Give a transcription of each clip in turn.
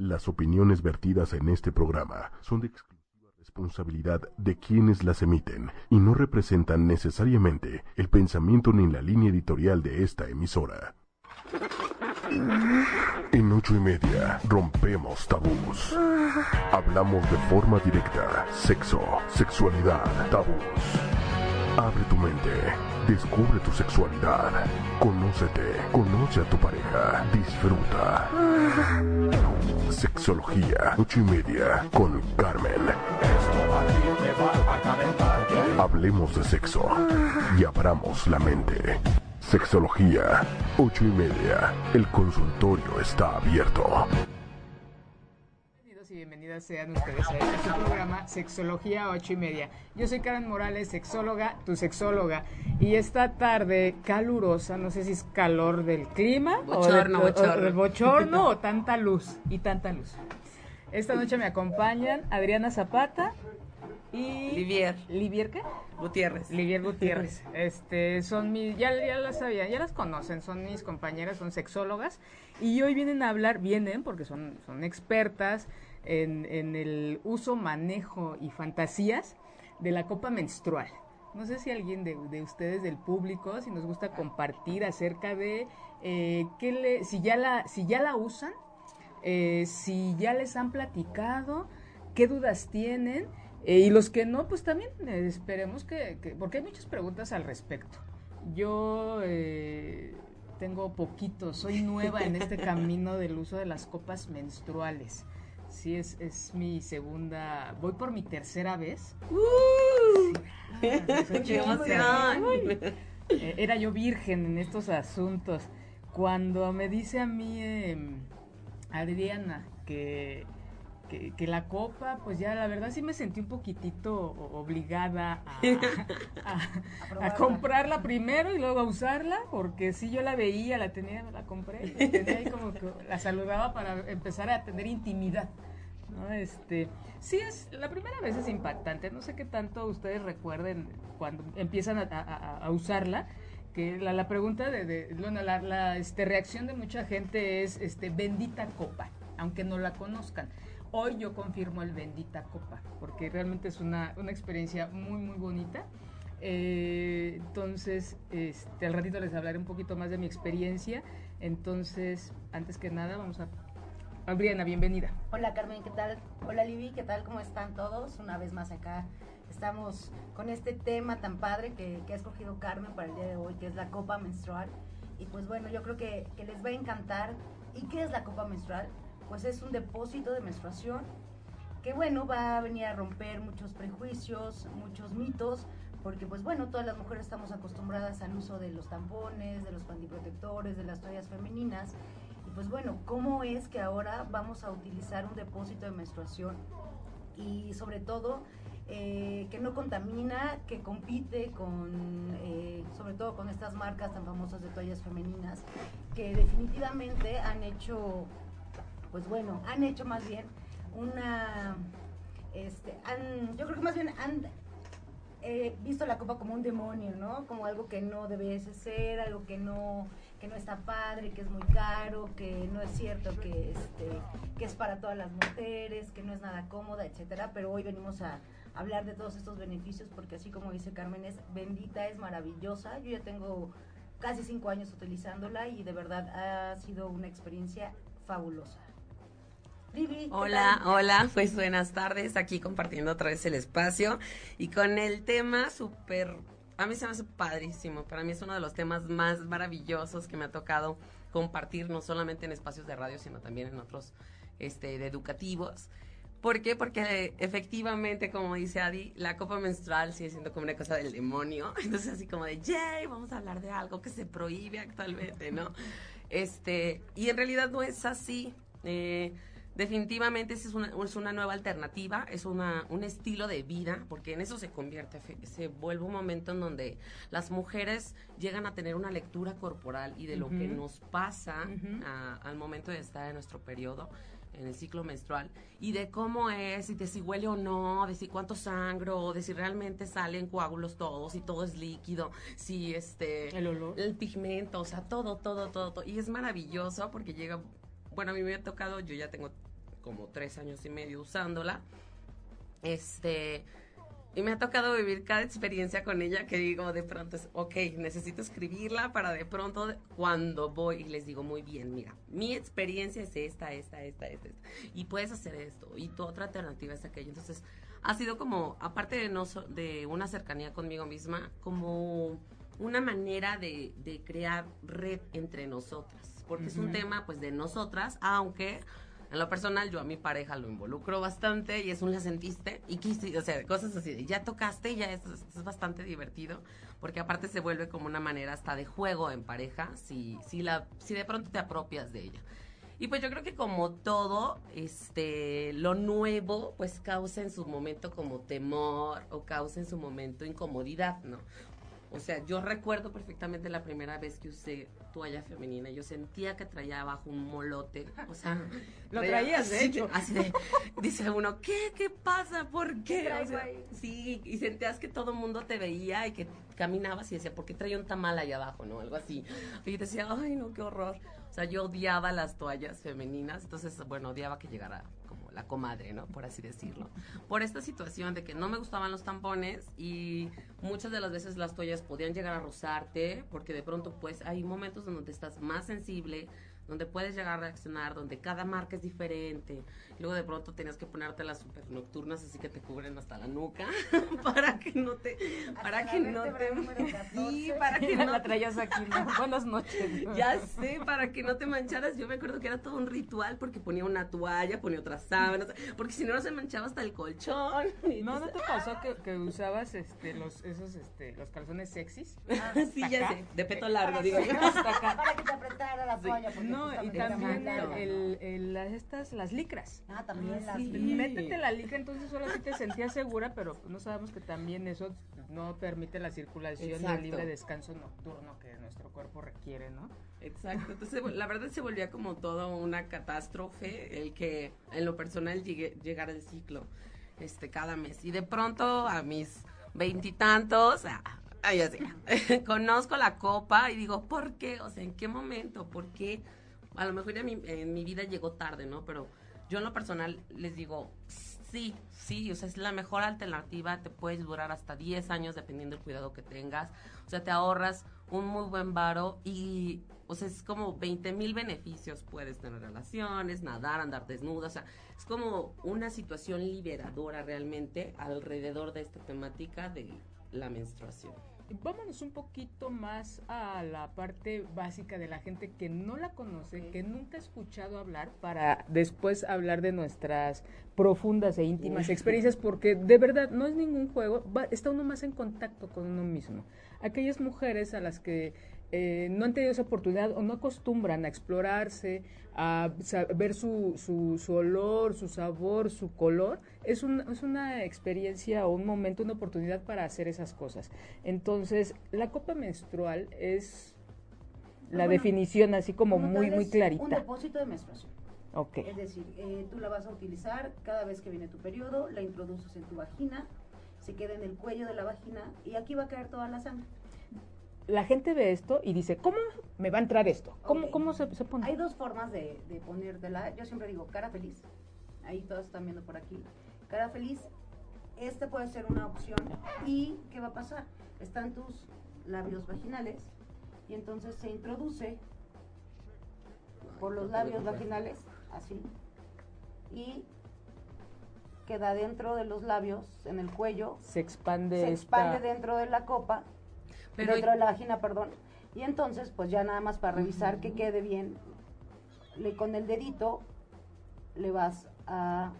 Las opiniones vertidas en este programa son de exclusiva responsabilidad de quienes las emiten y no representan necesariamente el pensamiento ni la línea editorial de esta emisora. En ocho y media rompemos tabús. Hablamos de forma directa, sexo, sexualidad, tabús. Abre tu mente, descubre tu sexualidad, conócete, conoce a tu pareja, disfruta. Sexología, ocho y media, con Carmen. Hablemos de sexo y abramos la mente. Sexología, ocho y media, el consultorio está abierto. Sean ustedes a este su programa Sexología 8 y media. Yo soy Karen Morales, sexóloga, tu sexóloga. Y esta tarde calurosa, no sé si es calor del clima Bochorno, o, de- o- o bochorno. del bochorno o tanta luz y tanta luz. Esta noche me acompañan Adriana Zapata y Livier Livier qué? Gutiérrez. Livier Gutiérrez. Este, son mis, ya, ya las sabían, ya las conocen, son mis compañeras, son sexólogas. Y hoy vienen a hablar, vienen porque son, son expertas en, en el uso, manejo y fantasías de la copa menstrual. No sé si alguien de, de ustedes del público, si nos gusta compartir acerca de eh, qué le, si ya la, si ya la usan, eh, si ya les han platicado, qué dudas tienen. eh, y los que no, pues también eh, esperemos que, que- porque hay muchas preguntas al respecto. Yo eh, tengo poquito, soy nueva en este camino del uso de las copas menstruales. Sí, es, es mi segunda, voy por mi tercera vez. Ah, soy ¡Qué emoción! Eh, era yo virgen en estos asuntos. Cuando me dice a mí em, Adriana que, que, que la copa, pues ya la verdad sí me sentí un poquitito obligada a, a- a comprarla primero y luego a usarla, porque sí yo la veía, la tenía, la compré, y la tenía ahí como que la saludaba para empezar a tener intimidad. ¿No? Este, sí es, la primera vez es impactante, no sé qué tanto ustedes recuerden cuando empiezan a, usarla, que la, la pregunta de, de- bueno, la, la, este, reacción de mucha gente es, este, bendita copa, aunque no la conozcan. Hoy yo confirmo el bendita copa, porque realmente es una, una experiencia muy, muy bonita. Eh, entonces, este, al ratito les hablaré un poquito más de mi experiencia. Entonces, antes que nada, vamos a... Adriana, bienvenida. Hola Carmen, ¿qué tal? Hola Libby, ¿qué tal? ¿Cómo están todos? Una vez más acá estamos con este tema tan padre que, que ha escogido Carmen para el día de hoy, que es la copa menstrual. Y pues bueno, yo creo que, que les va a encantar. ¿Y qué es la copa menstrual? Pues es un depósito de menstruación que bueno, va a venir a romper muchos prejuicios, muchos mitos, porque pues bueno, todas las mujeres estamos acostumbradas al uso de los tampones, de los pantiprotectores, de las toallas femeninas. Pues bueno, ¿cómo es que ahora vamos a utilizar un depósito de menstruación? Y sobre todo, eh, que no contamina, que compite con, eh, sobre todo con estas marcas tan famosas de toallas femeninas, que definitivamente han hecho, pues bueno, han hecho más bien una, este, han, yo creo que más bien han eh, visto la copa como un demonio, ¿no? Como algo que no debe ser, algo que no, que no está padre, que es muy caro, que no es cierto que, este, que es para todas las mujeres, que no es nada cómoda, etcétera. Pero hoy venimos a hablar de todos estos beneficios porque así como dice Carmen, es bendita, es maravillosa. Yo ya tengo casi cinco años utilizándola y de verdad ha sido una experiencia fabulosa. Vivi, ¿qué Hola, hola, pues buenas tardes, aquí compartiendo otra vez el espacio y con el tema súper, a mí se me hace padrísimo, para mí es uno de los temas más maravillosos que me ha tocado compartir, no solamente en espacios de radio, sino también en otros este, de educativos. ¿Por qué? Porque efectivamente, como dice Adi, la copa menstrual sigue siendo como una cosa del demonio. Entonces, así como de, yay, vamos a hablar de algo que se prohíbe actualmente, ¿no? Este, y en realidad no es así. Eh, definitivamente es una, es una nueva alternativa, es una, un estilo de vida, porque en eso se convierte, se vuelve un momento en donde las mujeres llegan a tener una lectura corporal y de lo que nos pasa a- al momento de estar en nuestro periodo en el ciclo menstrual y de cómo es y de si huele o no, de si cuánto sangro, de si realmente salen coágulos todos y todo es líquido, si este El olor. el pigmento, o sea, todo, todo, todo, todo. Y es maravilloso porque llega, bueno, a mí me ha tocado, yo ya tengo como tres años y medio usándola. Este, y me ha tocado vivir cada experiencia con ella que digo de pronto es, ok, necesito escribirla para de pronto cuando voy y les digo muy bien, mira, mi experiencia es esta, esta, esta, esta, esta y puedes hacer esto y tu otra alternativa es aquella. Entonces, ha sido como, aparte de, no, de una cercanía conmigo misma, como una manera de, de crear red entre nosotras, porque es un tema pues de nosotras, aunque en lo personal, yo a mi pareja lo involucro bastante y es un la sentiste y quise, o sea, cosas así, ya tocaste, ya es, es bastante divertido, porque aparte se vuelve como una manera hasta de juego en pareja, si, si, la, si de pronto te apropias de ella. Y pues yo creo que como todo, este, lo nuevo, pues causa en su momento como temor o causa en su momento incomodidad, ¿no? O sea, yo recuerdo perfectamente la primera vez que usé toalla femenina. Yo sentía que traía abajo un molote. O sea, lo traías, de hecho. Así de, dice uno, ¿qué? ¿Qué pasa? ¿Por qué? O sea, sí, y sentías que todo el mundo te veía y que caminabas y decía, ¿por qué traía un tamal ahí abajo? ¿No? Algo así. Y decía, ay, no, qué horror. O sea, yo odiaba las toallas femeninas. Entonces, bueno, odiaba que llegara la comadre, ¿no? Por así decirlo. Por esta situación de que no me gustaban los tampones y muchas de las veces las toallas podían llegar a rozarte porque de pronto pues hay momentos donde estás más sensible, donde puedes llegar a reaccionar, donde cada marca es diferente. Luego de pronto tenías que ponerte las super nocturnas así que te cubren hasta la nuca para que no te para que no te sí, para que no la traías aquí. Buenas noches. Ya sé, para que no te mancharas. Yo me acuerdo que era todo un ritual porque ponía una toalla, ponía otras sábanas, porque si no no se manchaba hasta el colchón. No, ¿no te pasó que, usabas este los esos este los calzones sexys? Ah, sí, ya sé, de peto largo, digo yo. Para que te apretara la toalla. No, y también el, las, estas, las licras. Ah, también las Métete la licra, entonces solo sí te sentías segura, pero no sabemos que también eso no permite la circulación el libre descanso nocturno que nuestro cuerpo requiere, ¿no? Exacto, entonces la verdad se volvía como todo una catástrofe el que en lo personal llegue, llegara el ciclo este cada mes y de pronto a mis veintitantos, Ay, así. Conozco la copa y digo, ¿por qué? O sea, ¿en qué momento? ¿Por qué? a lo mejor en mi, en mi vida llegó tarde, ¿no? Pero yo en lo personal les digo, sí, sí, o sea, es la mejor alternativa, te puedes durar hasta 10 años dependiendo del cuidado que tengas, o sea, te ahorras un muy buen varo y, o sea, es como 20 mil beneficios, puedes tener relaciones, nadar, andar desnuda, o sea, es como una situación liberadora realmente alrededor de esta temática de la menstruación vámonos un poquito más a la parte básica de la gente que no la conoce, que nunca ha escuchado hablar, para después hablar de nuestras profundas e íntimas experiencias, porque de verdad no es ningún juego, está uno más en contacto con uno mismo. Aquellas mujeres a las que eh, no han tenido esa oportunidad o no acostumbran a explorarse, a ver su, su, su olor, su sabor, su color, es, un, es una experiencia o un momento, una oportunidad para hacer esas cosas. Entonces, la copa menstrual es la definición así como muy, muy clarita. Un depósito de menstruación. Okay. Es decir, eh, tú la vas a utilizar cada vez que viene tu periodo, la introduces en tu vagina, se queda en el cuello de la vagina y aquí va a caer toda la sangre la gente ve esto y dice, ¿cómo me va a entrar esto? ¿Cómo, cómo se, pone? Hay dos formas de, de ponértela. Yo siempre digo cara feliz. Ahí todos están viendo por aquí. Cara feliz. Este puede ser una opción. ¿Y qué va a pasar? Están tus labios vaginales y entonces se introduce por los labios vaginales, así, y queda dentro de los labios, en el cuello. Se expande. Se expande dentro de la copa dentro de la vagina, perdón. Y entonces, pues ya nada más para revisar que quede bien, le con el dedito le vas a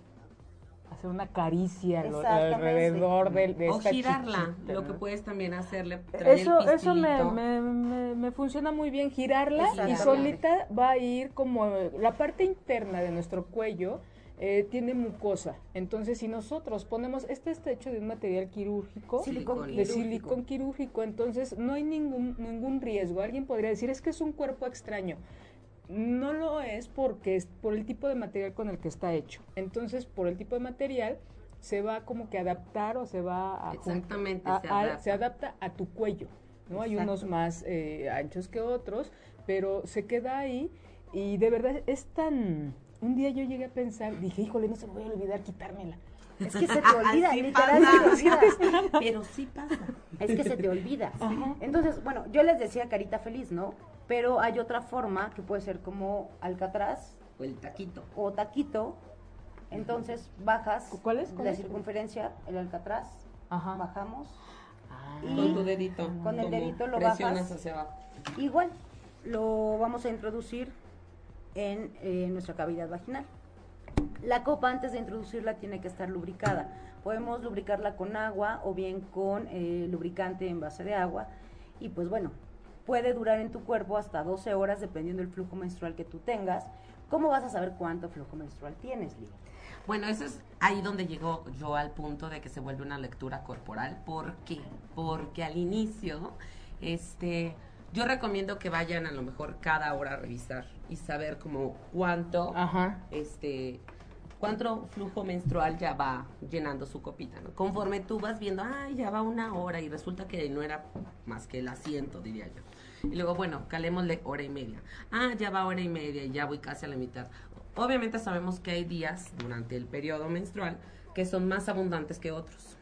hacer una caricia alrededor de, de o girarla, lo que puedes también hacerle. Eso, eso me, me, me, funciona muy bien, girarla y solita va a ir como la parte interna de nuestro cuello eh, tiene mucosa. Entonces, si nosotros ponemos, este está hecho de un material quirúrgico, de silicón quirúrgico, entonces no hay ningún, ningún riesgo. Alguien podría decir, es que es un cuerpo extraño. No lo es porque es por el tipo de material con el que está hecho. Entonces, por el tipo de material, se va como que adaptar o se va a... Exactamente, se, adapta. A, tu cuello. ¿no? Hay unos más eh, anchos que otros, pero se queda ahí y de verdad es tan un día yo llegué a pensar, dije, híjole, no se me voy a olvidar quitármela. Es que se te olvida, Sí literal pasa. se te olvida. Pero sí pasa. Es que se te olvida. Entonces, bueno, yo les decía carita feliz, ¿no? Pero hay otra forma que puede ser como alcatraz O el taquito. o taquito. Entonces bajas ¿Cuál es? ¿Cuál la es? circunferencia, el alcatraz, Ajá. bajamos. Ah. Y Con tu dedito. con el dedito lo presionas bajas. hacia abajo. Igual lo vamos a introducir en eh, nuestra cavidad vaginal. La copa antes de introducirla tiene que estar lubricada. Podemos lubricarla con agua o bien con eh, lubricante en base de agua. Y pues bueno, puede durar en tu cuerpo hasta 12 horas dependiendo del flujo menstrual que tú tengas. ¿Cómo vas a saber cuánto flujo menstrual tienes, Lee? Bueno, eso es ahí donde llego yo al punto de que se vuelve una lectura corporal. ¿Por qué? Porque al inicio, este, yo recomiendo que vayan a lo mejor cada hora a revisar y saber como cuánto, Ajá. este, cuánto flujo menstrual ya va llenando su copita, ¿no? Conforme tú vas viendo, ay, ya va una hora y resulta que no era más que el asiento, diría yo. Y luego, bueno, calémosle hora y media. Ah, ya va hora y media y ya voy casi a la mitad. Obviamente sabemos que hay días durante el periodo menstrual que son más abundantes que otros.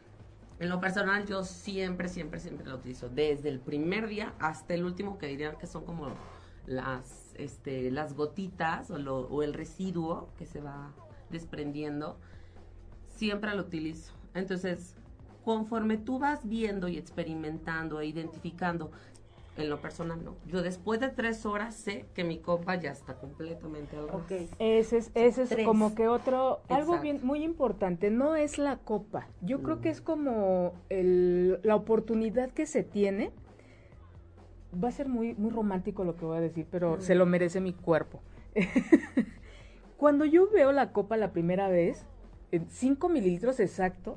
En lo personal, yo siempre, siempre, siempre lo utilizo. Desde el primer día hasta el último, que dirían que son como las, este, las gotitas o, o el residuo que se va desprendiendo. Siempre lo utilizo. Entonces, conforme tú vas viendo y experimentando e identificando, en lo personal no. Yo después de tres horas sé que mi copa ya está completamente al ras. Ok. Ese es, ese es Tres. como que otro, algo bien muy importante, no es la copa. Yo creo que es como el- la oportunidad que se tiene. Va a ser muy, muy romántico lo que voy a decir, pero se lo merece mi cuerpo. Cuando yo veo la copa la primera vez, en 5 mililitros exacto,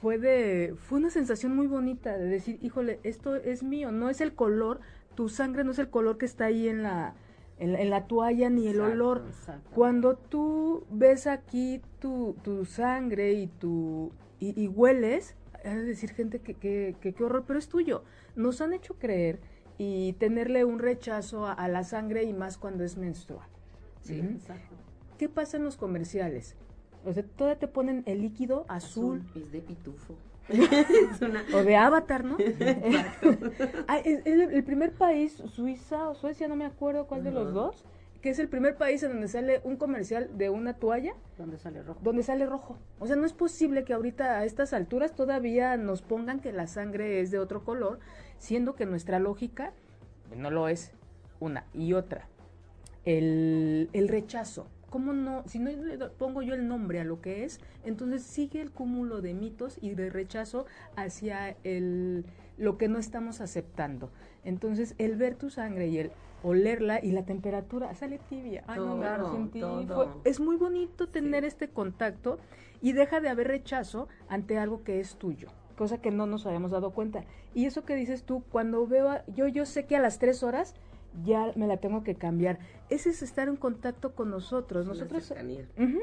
fue de, fue una sensación muy bonita de decir, híjole, esto es mío, no es el color, tu sangre no es el color que está ahí en la, en la, en la toalla ni el olor. Exacto. Cuando tú ves aquí tu, tu sangre y tu y, y hueles, de decir gente que, que, que qué horror, pero es tuyo. Nos han hecho creer y tenerle un rechazo a, a la sangre y más cuando es menstrual. Sí. Ujú. Exacto. ¿Qué pasa en los comerciales? O sea, todavía te ponen el líquido azul, Es de pitufo. es una... o de avatar, ¿no? Ah, es- es el, primer país, Suiza o Suecia, no me acuerdo cuál de los dos, que es el primer país en donde sale un comercial de una toalla ¿Dónde sale rojo? donde sale rojo. O sea, no es posible que ahorita a estas alturas todavía nos pongan que la sangre es de otro color, siendo que nuestra lógica no lo es. Una y otra. El, el rechazo. ¿Cómo no? Si no le pongo yo el nombre a lo que es, entonces sigue el cúmulo de mitos y de rechazo hacia el, lo que no estamos aceptando. Entonces, el ver tu sangre y el olerla y la temperatura sale tibia. Ay, no, me Todo, sentí- todo. fue- es muy bonito tener Sí. este contacto y deja de haber rechazo ante algo que es tuyo, cosa que no nos habíamos dado cuenta. Y eso que dices tú, cuando veo, a- yo, yo sé que a las tres horas ya me la tengo que cambiar. Ese es estar en contacto con nosotros. La Nosotros, cercanía. Ujú.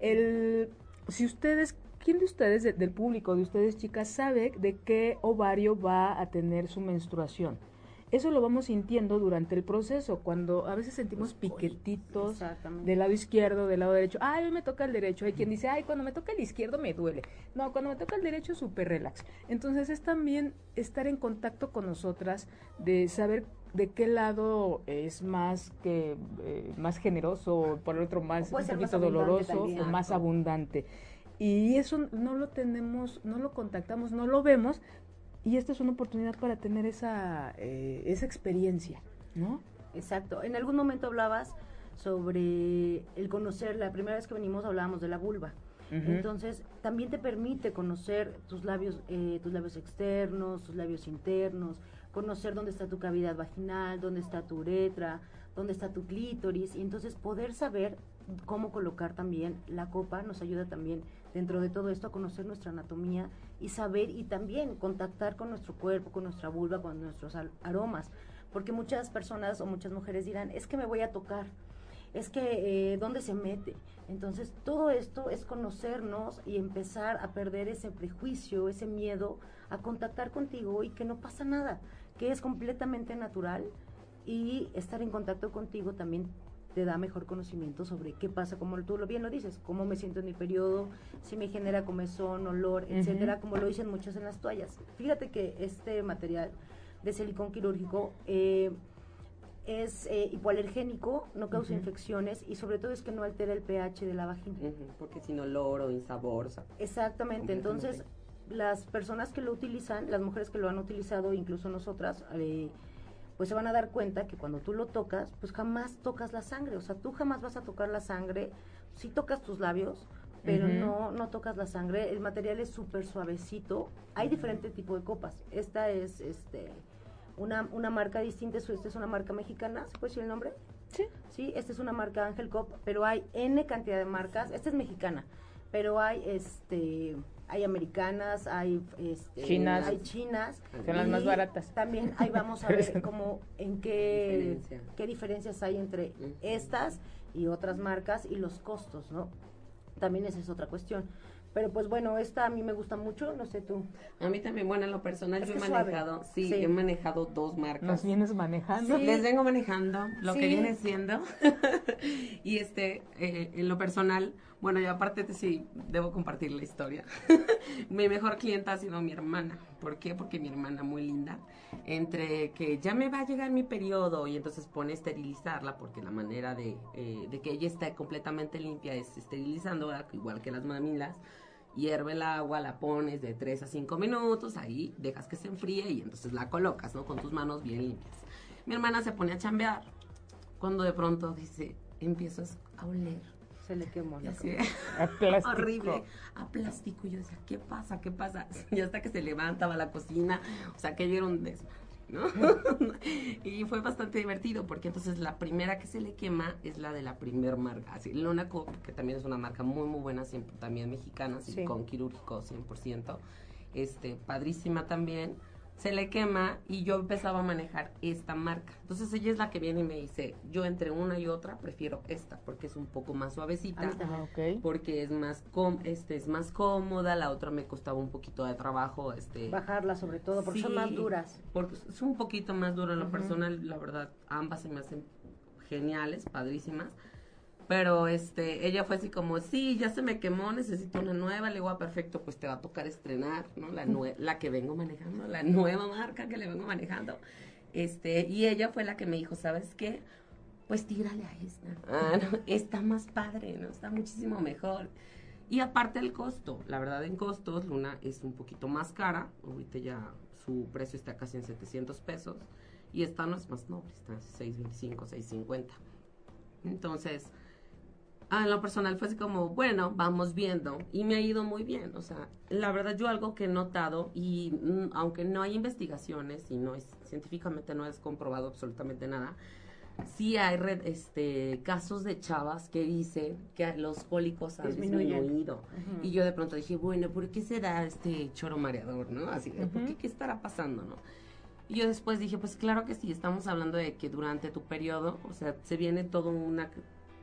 el, si ustedes, ¿quién de ustedes, de- del público, de ustedes chicas, sabe de qué ovario va a tener su menstruación? Eso lo vamos sintiendo durante el proceso, cuando a veces sentimos piquetitos del lado izquierdo, del lado derecho. Ay, hoy me toca el derecho. Hay quien dice, ay, cuando me toca el izquierdo me duele. No, cuando me toca el derecho, súper relax. Entonces es también estar en contacto con nosotras, de saber de qué lado es más que eh, más generoso, por el otro más un más poquito abundante doloroso también. o más abundante. Y eso no lo tenemos, no lo contactamos, no lo vemos. Y esta es una oportunidad para tener esa, eh, esa experiencia, ¿no? Exacto. En algún momento hablabas sobre el conocer, la primera vez que venimos hablábamos de la vulva. Entonces, también te permite conocer tus labios, eh, tus labios externos, tus labios internos, conocer dónde está tu cavidad vaginal, dónde está tu uretra, dónde está tu clítoris, y entonces poder saber cómo colocar también la copa nos ayuda también dentro de todo esto a conocer nuestra anatomía y saber y también contactar con nuestro cuerpo, con nuestra vulva, con nuestros aromas, porque muchas personas o muchas mujeres dirán, es que me voy a tocar, es que eh, dónde se mete. Entonces, todo esto es conocernos y empezar a perder ese prejuicio, ese miedo a contactar contigo y que no pasa nada, que es completamente natural y estar en contacto contigo también te da mejor conocimiento sobre qué pasa, como tú lo bien lo dices, cómo me siento en mi periodo, si me genera comezón, olor, etcétera, como lo dicen muchos en las toallas. Fíjate que este material de silicón quirúrgico eh, es eh, hipoalergénico, no causa infecciones y sobre todo es que no altera el pH de la vagina. porque sin olor o insabor. Exactamente, entonces las personas que lo utilizan, las mujeres que lo han utilizado, incluso nosotras, eh, pues se van a dar cuenta que cuando tú lo tocas, pues jamás tocas la sangre, o sea, tú jamás vas a tocar la sangre, sí tocas tus labios, pero no, no tocas la sangre, el material es súper suavecito, hay diferentes tipos de copas, esta es este una, una marca distinta, esta es una marca mexicana, ¿se puede decir el nombre? Sí. Sí, esta es una marca Ángel Cop, pero hay N cantidad de marcas, esta es mexicana, pero hay este hay americanas, hay este, chinas, hay chinas, son las más baratas. También ahí vamos a ver cómo en qué qué diferencias hay entre estas y otras marcas y los costos, ¿no? También esa es otra cuestión. Pero pues bueno, esta a mí me gusta mucho, no sé tú. A mí también, bueno, en lo personal yo he manejado, sí, he manejado dos marcas. ¿Nos vienes manejando? Les vengo manejando lo que viene siendo. y este, eh, en lo personal, bueno, yo aparte sí, debo compartir la historia. mi mejor clienta ha sido mi hermana. ¿Por qué? Porque mi hermana muy linda, entre que ya me va a llegar mi periodo y entonces pone esterilizarla, porque la manera de, eh, de que ella esté completamente limpia es esterilizando, igual que las mamilas hierve el agua, la pones de 3 a 5 minutos, ahí dejas que se enfríe y entonces la colocas, ¿no? Con tus manos bien limpias. Mi hermana se pone a chambear, cuando de pronto dice, empiezas a oler. Se le quemó la A plástico. Horrible. A plástico. Y yo decía, ¿qué pasa? ¿Qué pasa? Y hasta que se levanta, va a la cocina. O sea, que dieron de ¿no? y fue bastante divertido porque entonces la primera que se le quema es la de la primer marca, así Luna Coop, que también es una marca muy muy buena, siempre, también mexicana, con quirúrgico 100%, este, padrísima también se le quema y yo empezaba a manejar esta marca. Entonces ella es la que viene y me dice, yo entre una y otra prefiero esta porque es un poco más suavecita, ah, porque es más com este es más cómoda, la otra me costaba un poquito de trabajo, este bajarla sobre todo porque son más duras. Porque es un poquito más dura en lo personal, la verdad, ambas se me hacen geniales, padrísimas pero este, ella fue así como, sí, ya se me quemó, necesito una nueva. Le digo, ah, perfecto, pues te va a tocar estrenar, ¿no? La, la que vengo manejando, la nueva marca que le vengo manejando. Este, y ella fue la que me dijo, ¿sabes qué? Pues tírale a esta. Ah, no, está más padre, ¿no? Está muchísimo mejor. Y aparte el costo, la verdad en costos, Luna es un poquito más cara. Ahorita ya su precio está casi en 700 pesos. Y esta no es más noble, está en 625, 650. Entonces, a lo personal fue así como, bueno, vamos viendo y me ha ido muy bien. O sea, la verdad yo algo que he notado y mm, aunque no hay investigaciones y no es científicamente no es comprobado absolutamente nada, sí hay este casos de chavas que dicen que los cólicos han disminuido. Y yo de pronto dije, bueno, ¿por qué se da este choro mareador, no? Así de, ¿por qué qué estará pasando, no? Y yo después dije, pues claro que sí, estamos hablando de que durante tu periodo, o sea, se viene todo una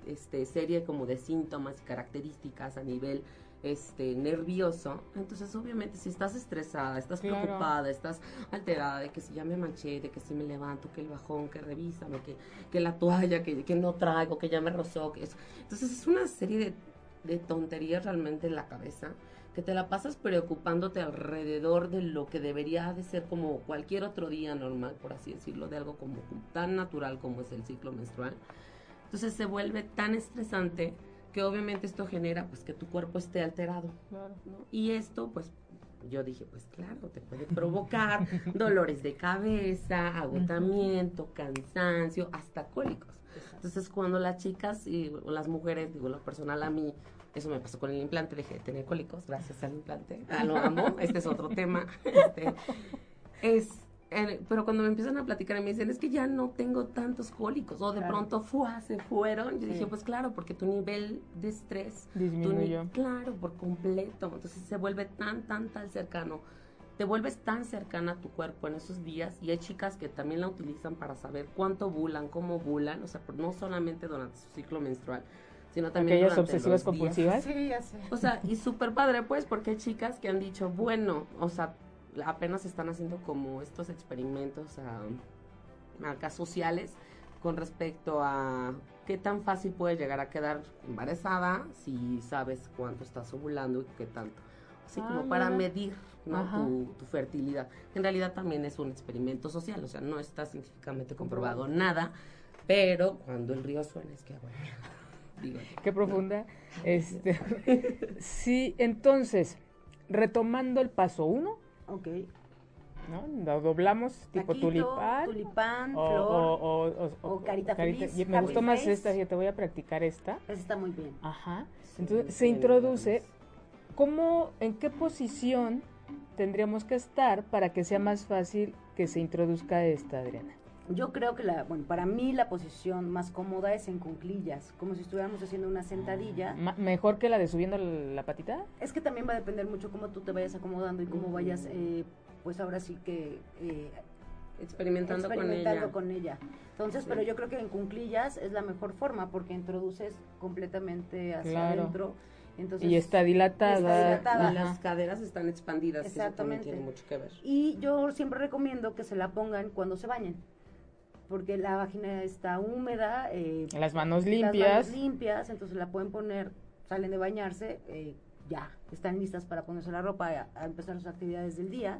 este, serie como de síntomas y características a nivel este nervioso, entonces obviamente si estás estresada, estás preocupada, estás alterada de que si ya me manché, de que si me levanto, que el bajón, que revísame, que, que la toalla, que, que no traigo, que ya me rozó, que eso. Entonces es una serie de, de tonterías realmente en la cabeza que te la pasas preocupándote alrededor de lo que debería de ser como cualquier otro día normal, por así decirlo, de algo como tan natural como es el ciclo menstrual. Entonces se vuelve tan estresante que obviamente esto genera pues que tu cuerpo esté alterado. Y esto pues yo dije, pues claro, te puede provocar dolores de cabeza, agotamiento, cansancio, hasta cólicos. Entonces, cuando las chicas y las mujeres, digo, lo personal a mí, eso me pasó con el implante, dejé de tener cólicos gracias al implante. Ah, lo amo, este es otro tema. Este, es pero cuando me empiezan a platicar y me dicen, es que ya no tengo tantos cólicos, o de pronto fue, se fueron, yo dije, pues claro, porque tu nivel de estrés disminuyó. claro, por completo. Entonces se vuelve tan, tan, tan cercano. Te vuelves tan cercana a tu cuerpo en esos días y hay chicas que también la utilizan para saber cuánto bulan, cómo bulan, o sea, no solamente durante su ciclo menstrual, sino también Aquellas obsesivas compulsivas. Sí, ya sé. O sea, y súper padre, pues, porque hay chicas que han dicho, bueno, o sea, apenas están haciendo como estos experimentos acá sociales con respecto a qué tan fácil puedes llegar a quedar embarazada si sabes cuánto estás ovulando y qué tanto. Así Ah, como para mira. medir ¿no? Tu, tu fertilidad. En realidad también es un experimento social, o sea, no está científicamente comprobado nada, pero cuando el río suena es que agua. Digo, Qué profunda. Este, sí, entonces, retomando el paso uno, Ok. ¿no? Lo doblamos tipo Taquito, tulipán. tulipán, o, flor. o- o- o- o carita feliz, y me gustó más face. esta, te voy a practicar esta. Ese está muy bien. Ajá. Sí, Entonces se introduce. ¿cómo, en qué posición tendríamos que estar para que sea más fácil que se introduzca esta, Adriana? Yo creo que la, bueno, para mí la posición más cómoda es en cunclillas, como si estuviéramos haciendo una sentadilla. Ma- ¿Mejor que la de subiendo la patita? Es que también va a depender mucho cómo tú te vayas acomodando y cómo vayas, eh, pues ahora sí que eh, experimentando, experimentando con ella. con ella. Entonces, Sí. pero yo creo que en cunclillas es la mejor forma porque introduces completamente hacia Claro. adentro. Entonces, y está dilatada. está dilatada. Y las caderas están expandidas, eso también Exactamente. tiene mucho que ver. Y yo siempre recomiendo que se la pongan cuando se bañen, porque la vagina está húmeda, eh, Las manos las limpias. manos limpias, entonces la pueden poner, salen de bañarse, eh, ya, están listas para ponerse la ropa a, a empezar sus actividades del día.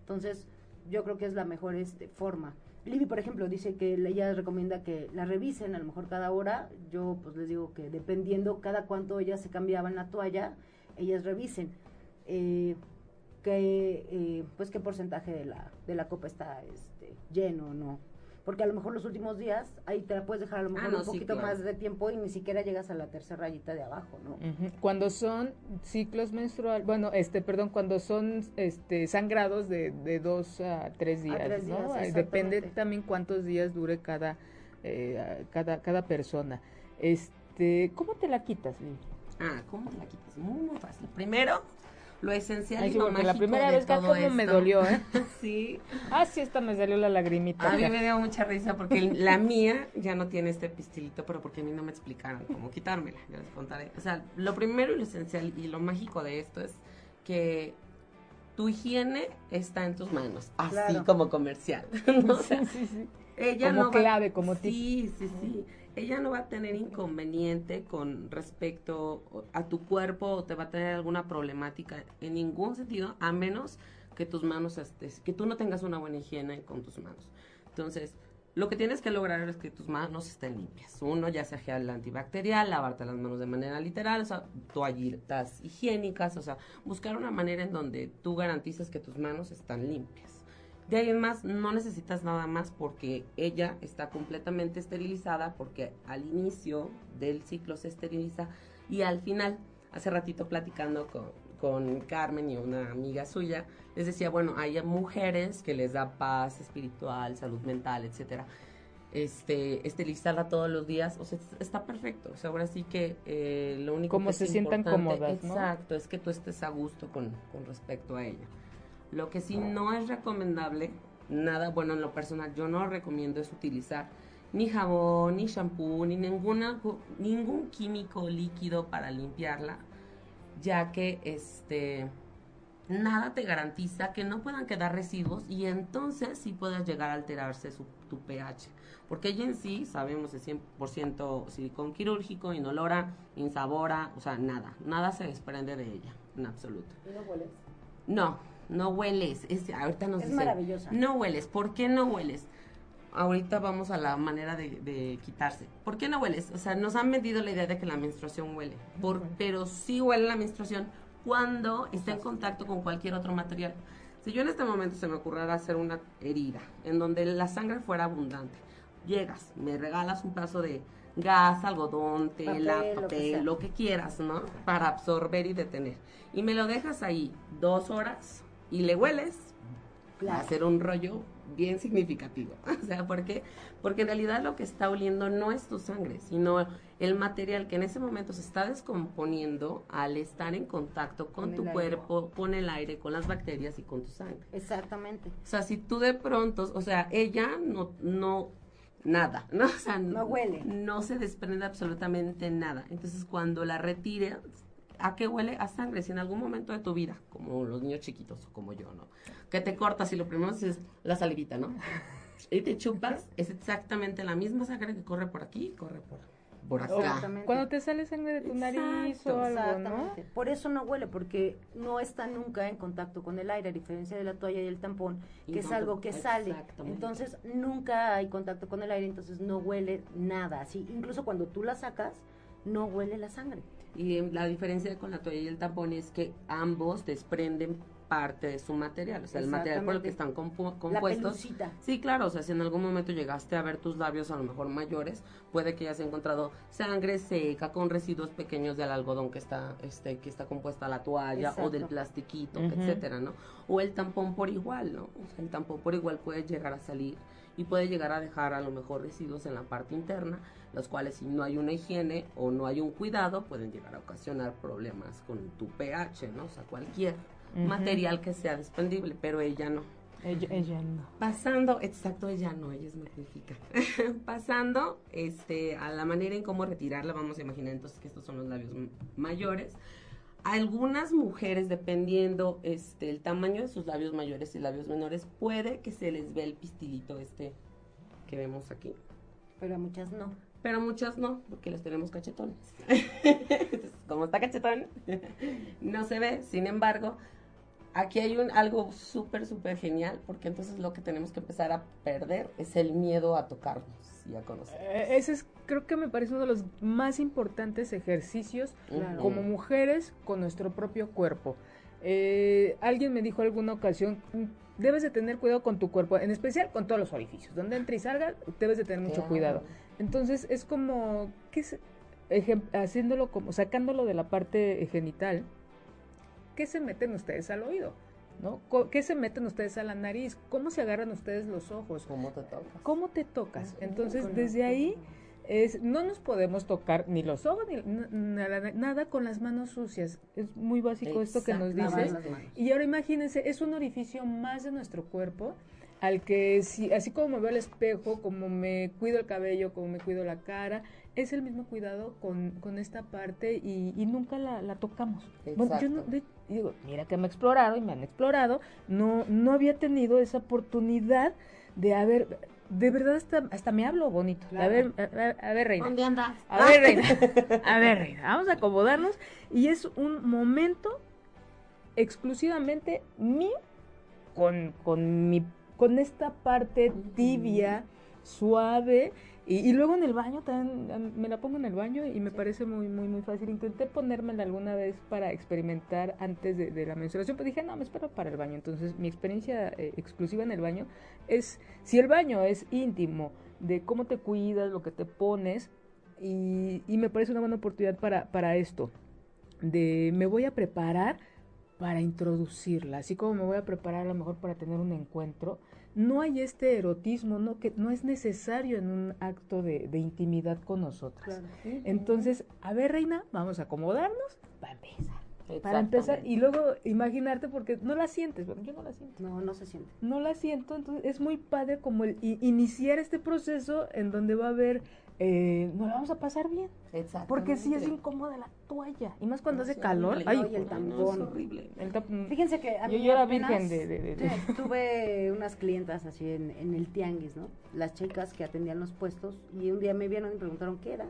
Entonces, yo creo que es la mejor este, forma. Libby, por ejemplo, dice que ella recomienda que la revisen a lo mejor cada hora. Yo pues les digo que dependiendo cada cuánto ellas se cambiaban la toalla, ellas revisen eh, que eh, pues qué porcentaje de la de la copa está este, lleno o no. Porque a lo mejor los últimos días ahí te la puedes dejar a lo mejor no, un sí, poquito claro. más de tiempo y ni siquiera llegas a la tercera rayita de abajo, ¿no? Cuando son ciclos menstruales, bueno, este, perdón, cuando son este sangrados de, de dos a tres días, tres ¿no? días, Depende también cuántos días dure cada, eh, cada, cada persona. Este, ¿cómo te la quitas, Lili? Ah, ¿cómo te la quitas? Muy, muy fácil. Primero, lo esencial Ay, y sí, lo porque la mágico primera de vez que todo cómo me dolió, ¿eh? sí. Ah, sí, esta me salió la lagrimita. A mí acá. me dio mucha risa porque la mía ya no tiene este pistilito, pero porque a mí no me explicaron cómo quitármela. Ya les contaré. O sea, lo primero y lo esencial y lo mágico de esto es que tu higiene está en tus manos, así Claro. como comercial. ¿no? Sí, sí, sí. ella Como no va- clave, como tip. Sí, sí, sí. Ella no va a tener inconveniente con respecto a tu cuerpo o te va a tener alguna problemática en ningún sentido, a menos que tus manos estés, que tú no tengas una buena higiene con tus manos. Entonces, lo que tienes que lograr es que tus manos estén limpias. Uno, ya sea gel antibacterial, lavarte las manos de manera literal, o sea, toallitas higiénicas, o sea, buscar una manera en donde tú garantices que tus manos están limpias. De ahí en más, no necesitas nada más porque ella está completamente esterilizada, porque al inicio del ciclo se esteriliza y al final, hace ratito platicando con, con Carmen y una amiga suya, les decía, bueno, hay mujeres que les da paz espiritual, salud mental, etcétera. Este, esterilizarla todos los días, o sea, es- está perfecto. O sea, ahora sí que eh, lo único Como que se es sientan cómodas, ¿no? Exacto, es que tú estés a gusto con, con respecto a ella. Lo que sí no es recomendable, nada, bueno, en lo personal, yo no recomiendo es utilizar ni jabón, ni shampoo, ni ninguna, ningún químico líquido para limpiarla, ya que este nada te garantiza que no puedan quedar residuos y entonces sí puedas llegar a alterarse su, tu pH. Porque ella en sí, sabemos, es 100% silicón quirúrgico, inolora, insabora, o sea, nada, nada se desprende de ella, en absoluto. ¿Y no hueles? No, no hueles. Es, ahorita nos Es dicen, maravillosa. No hueles. ¿Por qué no hueles? Ahorita vamos a la manera de, de quitarse. ¿Por qué no hueles? O sea, nos han vendido la idea de que la menstruación huele. Por, pero sí huele la menstruación cuando está en contacto con cualquier otro material. Si yo en este momento se me ocurriera hacer una herida en donde la sangre fuera abundante, llegas, me regalas un pedazo de gas, algodón, tela, Papel, lo que papel, lo que quieras, ¿no? Para absorber y detener. Y me lo dejas ahí dos horas y le hueles, va a ser un rollo bien significativo. O sea, ¿por qué? Porque en realidad lo que está oliendo no es tu sangre, sino el material que en ese momento se está descomponiendo al estar en contacto con, Con tu aire. cuerpo, con el aire, con las bacterias y con tu sangre. Exactamente. O sea, si tú de pronto, o sea, ella no, no, nada, ¿no? O sea, No huele. No se desprende absolutamente nada. Entonces, cuando la retire, ¿a qué huele? A sangre. Si en algún momento de tu vida, como los niños chiquitos o como yo, ¿no? Que te cortas y lo primero es la salivita, ¿no? y te chupas, es exactamente la misma sangre que corre por aquí, corre por, por acá. Exactamente. Cuando te sale sangre de tu nariz o algo, ¿no? Exactamente. Por eso no huele, porque no está nunca en contacto con el aire, a diferencia de la toalla y el tampón, Y que es no, algo que sale. exactamente. Entonces nunca hay contacto con el aire, entonces no huele nada. Así, incluso cuando tú la sacas, no huele la sangre. Y la diferencia con la toalla y el tampón es que ambos desprenden parte de su material, o sea, el material por el que están compu- La compuestos. pelucita. Sí, claro, o sea, si en algún momento llegaste a ver tus labios a lo mejor mayores, puede que hayas encontrado sangre seca con residuos pequeños del algodón que está, este, que está compuesta la toalla o del plastiquito, etcétera, ¿no? O el tampón por igual, ¿no? O sea, el tampón por igual puede llegar a salir y puede llegar a dejar a lo mejor residuos en la parte interna, los cuales si no hay una higiene o no hay un cuidado, pueden llegar a ocasionar problemas con tu pH, ¿no? O sea, cualquier material que sea desprendible, pero ella no. Ella, ella no. Pasando, exacto, ella no, ella es magnífica. Pasando este, a la manera en cómo retirarla, vamos a imaginar entonces que estos son los labios mayores. Algunas mujeres, dependiendo este, el tamaño de sus labios mayores y labios menores, puede que se les vea el pistilito este que vemos aquí. Pero a muchas no. Pero muchas no, porque les tenemos cachetones. Entonces, como está cachetón, no se ve. Sin embargo, aquí hay un, algo súper, súper genial, porque entonces lo que tenemos que empezar a perder es el miedo a tocarnos y a conocer. Eh, Ese es, creo que me parece uno de los más importantes ejercicios Claro. como mujeres con nuestro propio cuerpo. Eh, alguien me dijo alguna ocasión, "Mm, debes de tener cuidado con tu cuerpo, en especial con todos los orificios. Donde entra y salga, debes de tener mucho Claro. cuidado. Entonces es como, ¿qué es? Haciéndolo como, sacándolo de la parte genital, ¿qué se meten ustedes al oído? ¿No? Co- ¿Qué se meten ustedes a la nariz? ¿Cómo se agarran ustedes los ojos? ¿Cómo te tocas? ¿Cómo te tocas? Entonces, desde ahí, es, no nos podemos tocar ni los ojos ni nada, nada con las manos sucias. Es muy básico esto que nos dices. Lavar las manos. Y ahora imagínense, es un orificio más de nuestro cuerpo al que si, así como me veo al espejo, como me cuido el cabello, como me cuido la cara, es el mismo cuidado con, con esta parte y, y nunca la, la tocamos. Bueno, yo no, Exacto. de- digo, mira que me he explorado y me han explorado, no, no había tenido esa oportunidad de haber, de verdad hasta, hasta me hablo bonito. A ver, a, a- a ver, Reina. ¿Dónde andas? A ver, Reina. A ver, Reina. Vamos a acomodarnos. Y es un momento exclusivamente mío con, con, mi, con esta parte tibia, suave. Y, luego en el baño también am, me la pongo en el baño y me parece muy, muy, muy fácil. Intenté ponérmela alguna vez para experimentar antes de, de la menstruación, pero dije, no, me espero para el baño. Entonces, mi experiencia eh, exclusiva en el baño es, si el baño es íntimo, de cómo te cuidas, lo que te pones, y, y me parece una buena oportunidad para, para esto, de me voy a preparar para introducirla, así como me voy a preparar a lo mejor para tener un encuentro, no hay este erotismo, no que no es necesario en un acto de, de intimidad con nosotras. Claro. Entonces, a ver, reina, vamos a acomodarnos para empezar. Para empezar, y luego imaginarte, porque no la sientes, bueno, yo no la siento. No, no se siente. No la siento, entonces es muy padre como el iniciar este proceso en donde va a haber, eh, nos la vamos a pasar bien. Exactamente. Porque sí es incómoda la toalla, y más cuando No, hace sí, calor. Ay, No, y el joder, No, tampón. es horrible. el tap- Fíjense que a Yo- mí yo era virgen de- de- de- de- sí, tuve unas clientas así en, en el tianguis, ¿no? Las chicas que atendían los puestos y un día me vieron y preguntaron qué era.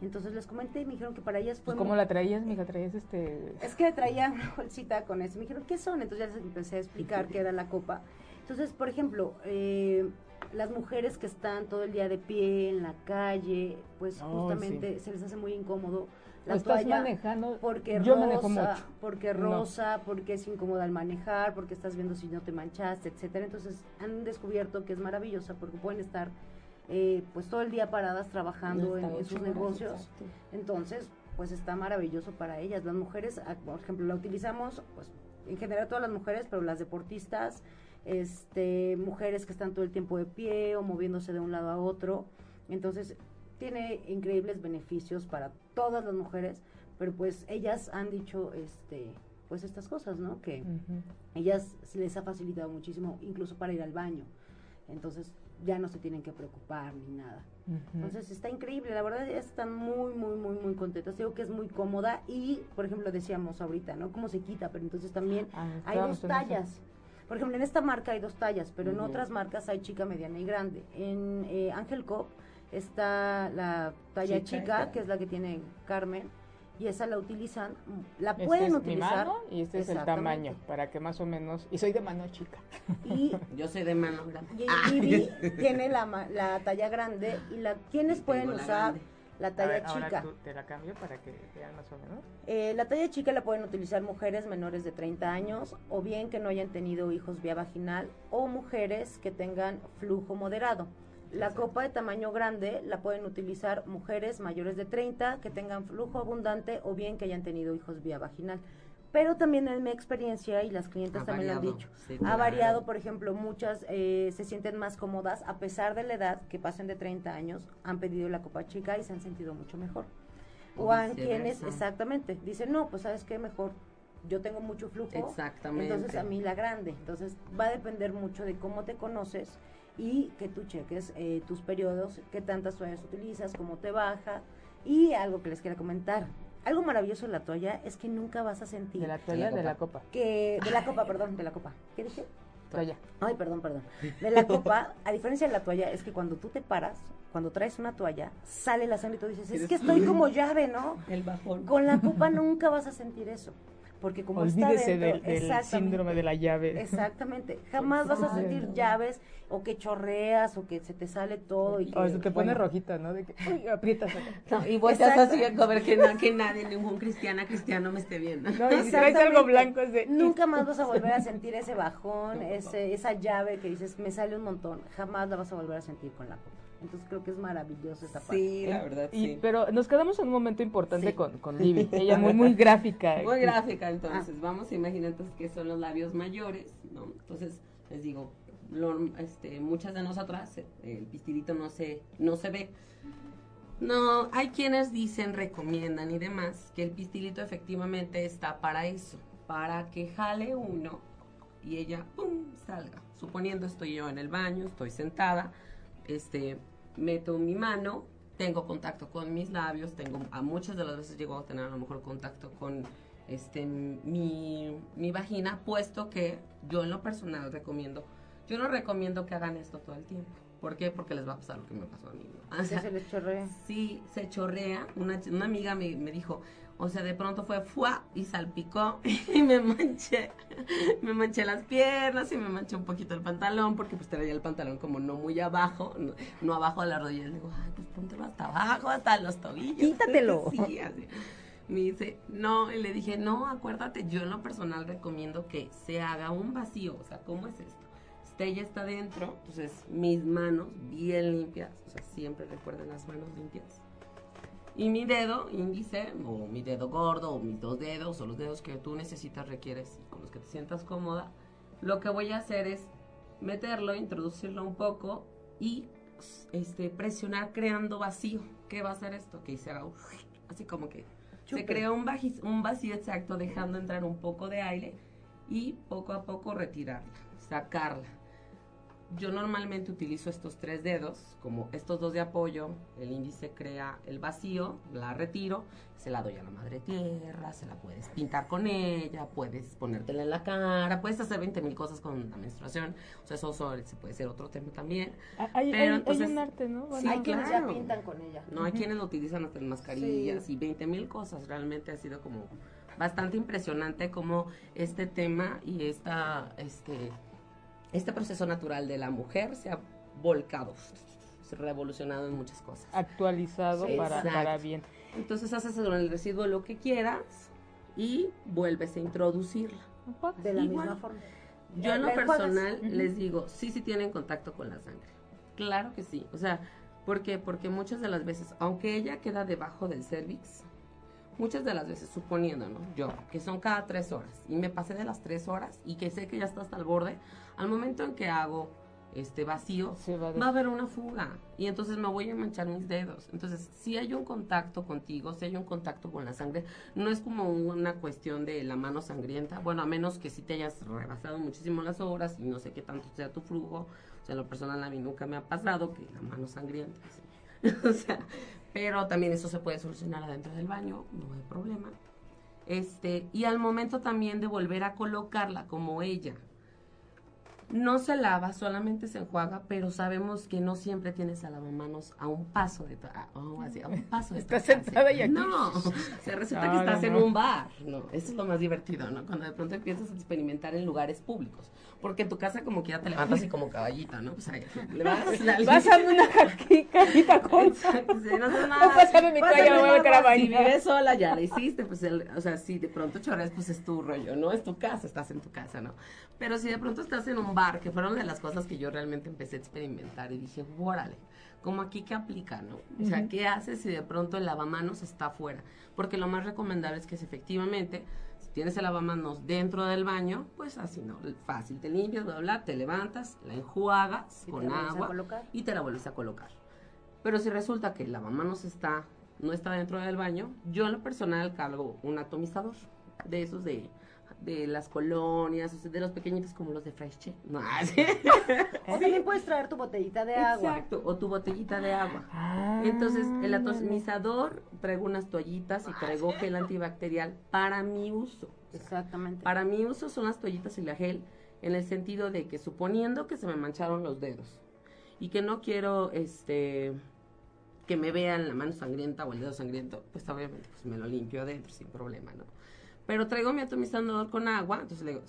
Entonces les comenté y me dijeron que para ellas fue Pues, ¿Cómo muy- la traías, mija? ¿Traías este...? Es que traía una bolsita con eso. Me dijeron, ¿qué son? Entonces ya les empecé a explicar qué era la copa. Entonces, por ejemplo, eh, las mujeres que están todo el día de pie en la calle, pues Oh, justamente se les hace muy incómodo la ¿O estás toalla manejando? porque Yo manejo rosa, mucho. porque No. rosa, porque es incómoda al manejar, porque estás viendo si no te manchaste, etcétera. Entonces han descubierto que es maravillosa porque pueden estar eh, pues todo el día paradas trabajando en, sus negocios. exacto. Entonces, pues está maravilloso para ellas. Las mujeres, ah, por ejemplo, la utilizamos, pues en general todas las mujeres, pero las deportistas, este, mujeres que están todo el tiempo de pie o moviéndose de un lado a otro. Entonces, tiene increíbles beneficios para todas las mujeres, pero pues ellas han dicho, este, pues estas cosas, ¿no? Que ellas se les ha facilitado muchísimo, incluso para ir al baño. Entonces, ya no se tienen que preocupar ni nada. Ujú. Entonces está increíble, la verdad están muy, muy, muy, muy contentas. Digo que es muy cómoda y, por ejemplo, decíamos ahorita, ¿no? Cómo se quita, pero entonces también Ah, hay dos tallas. Por ejemplo, en esta marca hay dos tallas, pero en otras marcas hay chica, mediana y grande. En eh, Ángel Cop está la talla Chica, que es la que tiene Carmen, y esa la utilizan, la Este pueden es mi utilizar. mano y este es el tamaño, para que más o menos... Y soy de mano chica. Y Yo soy de mano grande. Y Ah. Tiene la, ma- la talla grande y la quienes pueden la usar grande. La talla ver, ahora chica. tú te la cambio para que vean más o menos. Eh, la talla chica la pueden utilizar mujeres menores de 30 años o bien que no hayan tenido hijos vía vaginal o mujeres que tengan flujo moderado. La copa de tamaño grande la pueden utilizar mujeres mayores de 30 que tengan flujo abundante o bien que hayan tenido hijos vía vaginal. Pero también en mi experiencia, y las clientes Ha también lo han dicho, sí, ha claro. variado, por ejemplo, muchas eh, se sienten más cómodas a pesar de la edad que pasen de 30 años, han pedido la copa chica y se han sentido mucho mejor. O O han quienes, exactamente, dicen, no, pues sabes qué, mejor yo tengo mucho flujo, Exactamente. entonces a mí la grande. Entonces va a depender mucho de cómo te conoces y que tú cheques eh, tus periodos, qué tantas toallas utilizas, cómo te baja. Y algo que les quiero comentar, algo maravilloso de la toalla es que nunca vas a sentir De la toalla de la copa. que, de la copa, perdón, de la copa. ¿Qué dije? Toalla. Ay, perdón, perdón. De la copa, a diferencia de la toalla, es que cuando tú te paras, cuando traes una toalla, sale la sangre y tú dices, es que estoy como llave, ¿no? El bajón. Con la copa nunca vas a sentir eso. Porque como Olvídese está dentro, del síndrome de la llave. Exactamente. Jamás vas a sentir llaves o que chorreas o que se te sale todo y que, O se te pone bueno, rojita, ¿no? De que, uy, aprietas acá. No, y Exacto. así a ver que, no, que nadie, ningún cristiana cristiano me esté viendo. No, y si traes algo blanco es de... Nunca más vas a volver a sentir ese bajón, ese, esa llave que dices, me sale un montón. Jamás la vas a volver a sentir con la copa. Entonces creo que es maravilloso esta parte. Sí, la verdad, Y- sí. Pero nos quedamos en un momento importante Sí. con, con Libby. Ella muy, muy gráfica. Muy gráfica, entonces vamos a imaginar entonces que son los labios mayores, ¿no? Entonces les digo, lo- este, muchas de nosotras eh, el pistilito no se no se ve. No, hay quienes dicen, recomiendan y demás que el pistilito efectivamente está para eso, para que jale uno y ella pum salga. Suponiendo estoy yo en el baño, estoy sentada, este meto mi mano, tengo contacto con mis labios, tengo a muchas de las veces llego a tener a lo mejor contacto con este mi, mi vagina, puesto que yo en lo personal recomiendo, yo no recomiendo que hagan esto todo el tiempo. ¿Por qué? Porque les va a pasar lo que me pasó a mí. ¿no? O sea, se les chorrea. sí se chorrea. Una, una amiga me, me dijo, o sea, de pronto fue fuá y salpicó y me manché. Me manché las piernas y me manché un poquito el pantalón porque pues traía el pantalón como no muy abajo, no, no abajo de la rodilla. Le digo, ay, pues póntelo hasta abajo, hasta los tobillos. Quítatelo. Sí, así. Me dice, no, y le dije, no, acuérdate, yo en lo personal recomiendo que se haga un vacío. O sea, ¿cómo es esto? Este ya está dentro, entonces mis manos bien limpias, o sea, siempre recuerden las manos limpias. Y mi dedo índice, o mi dedo gordo, o mis dos dedos, o los dedos que tú necesitas, requieres, y con los que te sientas cómoda, lo que voy a hacer es meterlo, introducirlo un poco y este, presionar creando vacío. ¿Qué va a hacer esto? Que un- así como que Chupe. se crea un, baji- un vacío exacto, dejando entrar un poco de aire y poco a poco retirarla, sacarla. Yo normalmente utilizo estos tres dedos, como estos dos de apoyo, el índice crea el vacío, la retiro, se la doy a la madre tierra, se la puedes pintar con ella, puedes ponértela en la cara, puedes hacer 20 mil cosas con la menstruación, o sea, eso sobre- se puede ser otro tema también. Ah, Hay, Pero hay- hay entonces- un arte, ¿no? Sí, Hay quienes ya claro. pintan con ella. No, hay quienes lo utilizan hasta en mascarillas y 20 mil cosas. Realmente ha sido como bastante impresionante como este tema y esta, este, este proceso natural de la mujer se ha volcado, se ha revolucionado en muchas cosas. actualizado Sí, para, para bien. Entonces haces con el residuo lo que quieras y vuelves a introducirla. De la Igual. misma forma. Yo en lo La enjuagas. personal les digo, sí, sí tienen contacto con la sangre. Claro que sí. O sea, ¿por qué? Porque muchas de las veces, aunque ella queda debajo del cervix, muchas de las veces, suponiendo, ¿no? Yo, que son cada tres horas, y me pasé de las tres horas y que sé que ya está hasta el borde, al momento en que hago este vacío, va de- va a haber una fuga y entonces me voy a manchar mis dedos. Entonces, si hay un contacto contigo, si hay un contacto con la sangre, no es como una cuestión de la mano sangrienta, bueno, a menos que si te hayas rebasado muchísimo las horas y no sé qué tanto sea tu flujo, o sea, lo personal a mí nunca me ha pasado que la mano sangrienta, sí. o sea, pero también eso se puede solucionar adentro del baño, no hay problema. Este, y al momento también de volver a colocarla como ella, No se lava, solamente se enjuaga, pero sabemos que no siempre tienes a lavamanos a un paso de tu, a, oh, así, a un paso de tu Estás sentada y aquí. No, se resulta que No, estás no, en no. un bar. No, eso es lo más divertido, ¿no? Cuando de pronto empiezas a experimentar en lugares públicos. Porque en tu casa como que ya te levantas así como caballita, ¿no? Pues ahí, le vas, la Pásame una jaqui- cajita con. Exacto, sí, no sé nada. Pásame mi toalla, voy a a. Si vives sola, ya la hiciste, pues, el- o sea, si de pronto chorreas, pues es tu rollo, ¿no? Es tu casa, estás en tu casa, ¿no? Pero si de pronto estás en un bar, que fueron de las cosas que yo realmente empecé a experimentar y dije, órale, como aquí que aplica, ¿no? O sea, ¿qué haces si de pronto el lavamanos está afuera? Porque lo más recomendable es que si efectivamente, si tienes el lavamanos dentro del baño, pues así, ¿no? Fácil, te limpias, bla, bla, te levantas, la enjuagas Y con agua y te la vuelves a colocar. Pero si resulta que el lavamanos está, no está dentro del baño, yo en lo personal cargo un atomizador de esos de, de las colonias, o sea, de los pequeñitos como los de Fresh Check. No, así. O también puedes traer tu botellita de agua. Exacto, o tu botellita de agua. Ah, Entonces, el atomizador, traigo unas toallitas y traigo gel antibacterial para mi uso. Exactamente. Para mi uso son las toallitas y la gel en el sentido de que suponiendo que se me mancharon los dedos y que no quiero este que me vean la mano sangrienta o el dedo sangriento, pues obviamente pues me lo limpio adentro sin problema, ¿no? Pero traigo mi atomizador con agua, entonces le digo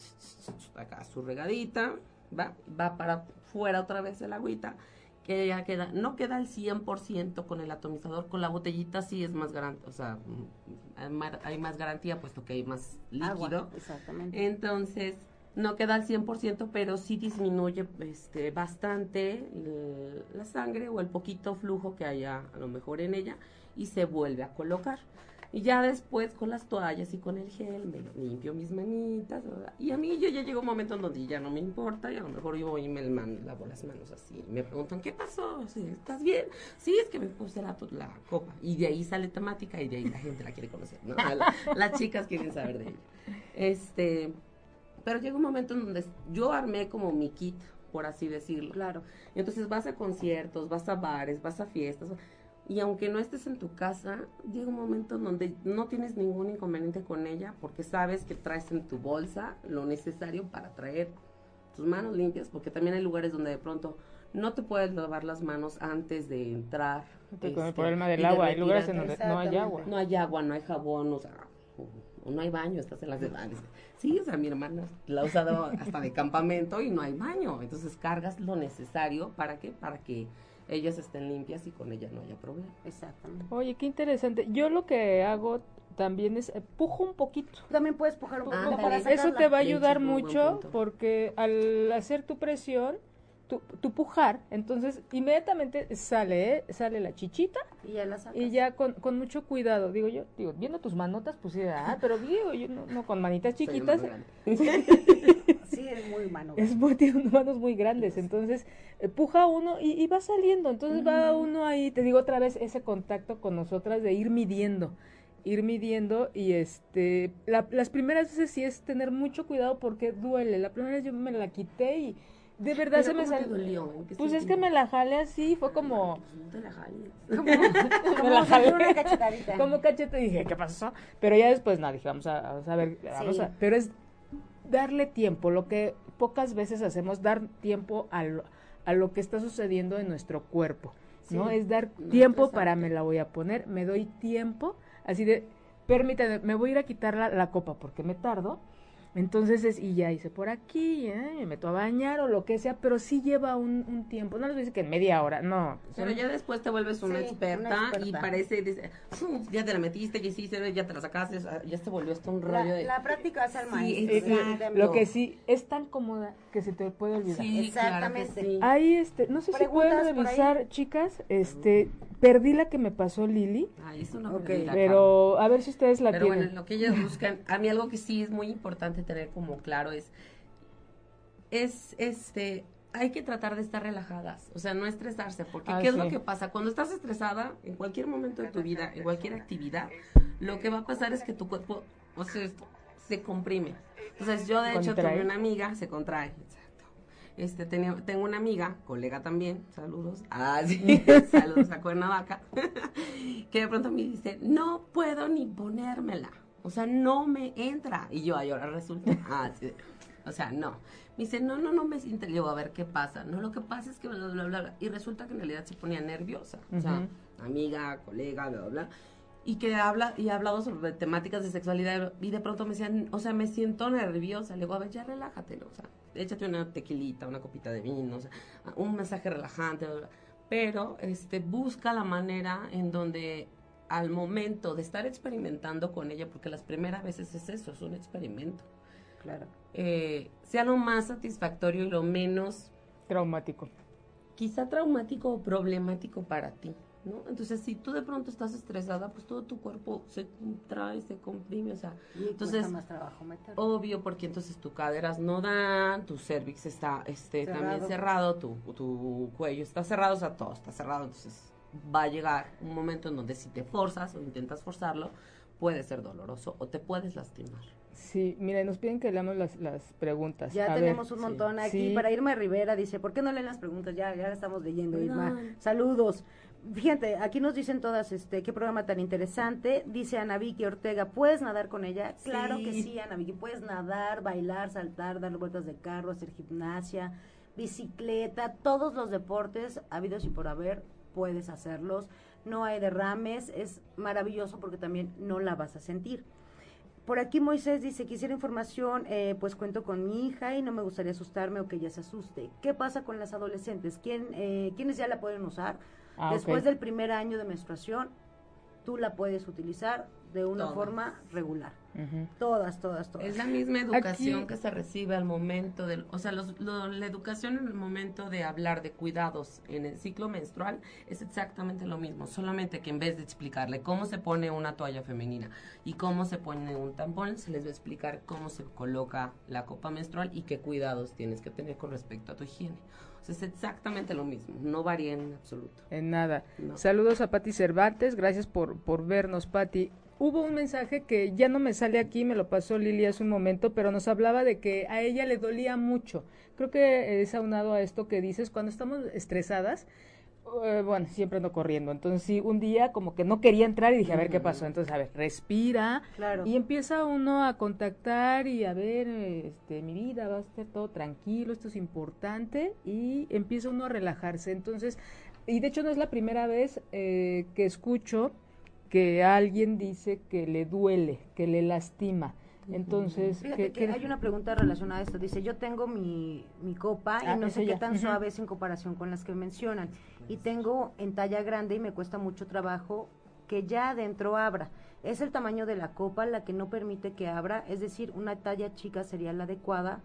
acá su regadita, va, va para fuera otra vez el agüita, que ya queda, no queda al 100% con el atomizador, con la botellita sí es más garantía, o sea, mm, hay más- hay más garantía puesto que hay más líquido. Agua, exactamente. Entonces, no queda al 100%, pero sí disminuye este, bastante el- la sangre o el poquito flujo que haya a lo mejor en ella y se vuelve a colocar. Y ya después con las toallas y con el gel me limpio mis manitas. ¿verdad? Y a mí yo ya llega un momento en donde ya no me importa y a lo mejor yo voy y me lavo las manos así. Y me preguntan, ¿qué pasó? Sí, ¿Estás bien? Sí, es que me puse la, la copa. Y de ahí sale temática y de ahí la gente la quiere conocer. ¿no? La- las chicas quieren saber de ella. Este, pero llega un momento en donde yo armé como mi kit, por así decirlo. Claro. Y entonces vas a conciertos, vas a bares, vas a fiestas. Y aunque no estés en tu casa, llega un momento en donde no tienes ningún inconveniente con ella porque sabes que traes en tu bolsa lo necesario para traer tus manos limpias, porque también hay lugares donde de pronto no te puedes lavar las manos antes de entrar. Con el este, problema del de agua, hay lugares en donde no hay agua. No hay agua, no hay jabón, o sea, no hay baño, estás en las edades. Sí, o sea, mi hermana la ha usado hasta de campamento y no hay baño. Entonces cargas lo necesario para que, para que ellas estén limpias y con ella no haya problema. Exactamente. Oye, qué interesante. Yo lo que hago también es eh, pujo un poquito. También puedes pujar un poco Ándale. para Eso te va a ayudar mucho porque al hacer tu presión, tu, tu pujar, entonces inmediatamente sale, ¿eh? sale la chichita Y ya la sacas. y ya con, con mucho cuidado. Digo yo, digo, viendo tus manotas, pues sí, ah, pero digo, yo no, no con manitas Soy chiquitas. Sí, es muy humano. Es muy, tiene manos muy grandes, entonces eh, puja uno y, y va saliendo, entonces va uno ahí, te digo otra vez, ese contacto con nosotras de ir midiendo, ir midiendo y este, la- las primeras veces sí es tener mucho cuidado porque duele, la primera vez yo me la quité y de verdad Pero se me ¿cómo te salió. dolió? ¿En qué Pues es que me la jalé así, fue como... Pues no te la jales. Como me la jalé. una cachetadita. Como cachete dije, ¿qué pasó? Pero ya después, nada, dije, vamos a, vamos a ver, vamos Sí. a- pero es darle tiempo, lo que pocas veces hacemos, dar tiempo a lo, a lo que está sucediendo en nuestro cuerpo, ¿no? Es dar tiempo para me la voy a poner, me doy tiempo, así de, permítame, me voy a ir a quitar la, la copa porque me tardo, entonces es, y ya hice por aquí, ¿eh? me meto a bañar o lo que sea, pero sí lleva un, un tiempo, no les voy a decir que en media hora, no. Pero son- ya después te vuelves una, Sí, experta, una experta. y parece, dice, "Uf, ya te la metiste, ya hiciste, ya te la sacaste, ya se volvió esto un La, rollo de... la práctica hace al Sí, maestro. Lo que sí, es tan cómoda que se te puede olvidar. Sí, Exactamente. claro que sí. Ahí, este, no sé si pueden revisar, chicas, este, perdí la que me pasó Lili, Ay, eso no Ok, perdí la pero a ver si ustedes la Pero bueno, tienen. lo que ellas buscan, a mí algo que sí es muy importante tener como claro es, es, este, hay que tratar de estar relajadas, o sea, no estresarse, porque Ah, ¿qué es lo que pasa? Cuando estás estresada, en cualquier momento de tu vida, en cualquier actividad, lo que va a pasar es que tu cuerpo, o sea, se comprime. Entonces, yo de hecho Contrae. tuve una amiga, se contrae, exacto. Este, tenía, tengo una amiga, colega también, saludos, ah, sí, saludos a Cuernavaca, que de pronto me dice, no puedo ni ponérmela, o sea, no me entra. Y yo, ay, ahora resulta, ah, O sea, no. Me dice, no, no, no me siente. Le digo, a ver qué pasa. No, lo que pasa es que bla, bla, bla, bla. Y resulta que en realidad se ponía nerviosa. O sea, amiga, colega, bla, bla, bla. Y que habla, y ha hablado sobre temáticas de sexualidad. Y de pronto me decían, o sea, me siento nerviosa. Le digo, a ver, ya relájate, ¿no? O sea, échate una tequilita, una copita de vino, o sea, un mensaje relajante, bla, bla. Pero, este, busca la manera en donde al momento de estar experimentando con ella, porque las primeras veces es eso, es un experimento, Claro. eh, sea lo más satisfactorio y lo menos Traumático. quizá traumático o problemático para ti, ¿no? Entonces, si tú de pronto estás estresada, pues todo tu cuerpo se contrae, se comprime, o sea, Y Entonces, más trabajo meter. obvio, porque entonces tus caderas no dan, tu cervix está este, también Cerrado. cerrado, tu, tu cuello está cerrado, o sea, todo está cerrado, entonces va a llegar un momento en donde si te forzas o intentas forzarlo, puede ser doloroso o te puedes lastimar. Sí, mira, nos piden que leamos las, las preguntas. Ya A ver, tenemos un sí. montón aquí. Sí. Para Irma Rivera dice, ¿por qué no leen las preguntas? Ya, ya la estamos leyendo, Irma. Saludos. Fíjate, aquí nos dicen todas, este, qué programa tan interesante. Dice Ana Vicky Ortega, ¿puedes nadar con ella? Claro que Sí. sí, Ana Vicky. Puedes nadar, bailar, saltar, dar vueltas de carro, hacer gimnasia, bicicleta, todos los deportes habidos y por haber, puedes hacerlos. No hay derrames, es maravilloso porque también no la vas a sentir. Por aquí Moisés dice, quisiera información, eh, pues cuento con mi hija y no me gustaría asustarme o que ella se asuste. ¿Qué pasa con las adolescentes? ¿Quién, eh, ¿Quiénes ya la pueden usar? Ah, Después del primer año de menstruación, tú la puedes utilizar de una Todas. forma regular. Ujú. Todas, todas, todas. Es la misma educación Aquí- que se recibe al momento del, o sea, los- lo- la educación en el momento de hablar de cuidados en el ciclo menstrual es exactamente lo mismo, solamente que en vez de explicarle cómo se pone una toalla femenina y cómo se pone un tampón, se les va a explicar cómo se coloca la copa menstrual y qué cuidados tienes que tener con respecto a tu higiene. O sea, es exactamente lo mismo, no varía en absoluto. En nada. No. Saludos a Pati Cervantes, gracias por, por vernos, Pati. Hubo un mensaje que ya no me sale aquí, me lo pasó Lili hace un momento, pero nos hablaba de que a ella le dolía mucho. Creo que es aunado a esto que dices, cuando estamos estresadas, eh, bueno, siempre ando corriendo. Entonces, sí, un día como que no quería entrar y dije, a ver qué pasó. Entonces, a ver, respira. Claro. Y empieza uno a contactar y a ver, este, mi vida va a estar todo tranquilo, esto es importante y empieza uno a relajarse. Entonces, y de hecho no es la primera vez eh, que escucho que alguien dice que le duele, que le lastima. Entonces, Fíjate ¿qué- que qué- hay una pregunta relacionada a esto. Dice, yo tengo mi, mi copa Ah, y no esa sé qué tan Ujú. suave es en comparación con las que mencionan. Y tengo en talla grande y me cuesta mucho trabajo que ya adentro abra. Es el tamaño de la copa la que no permite que abra, es decir, una talla chica sería la adecuada.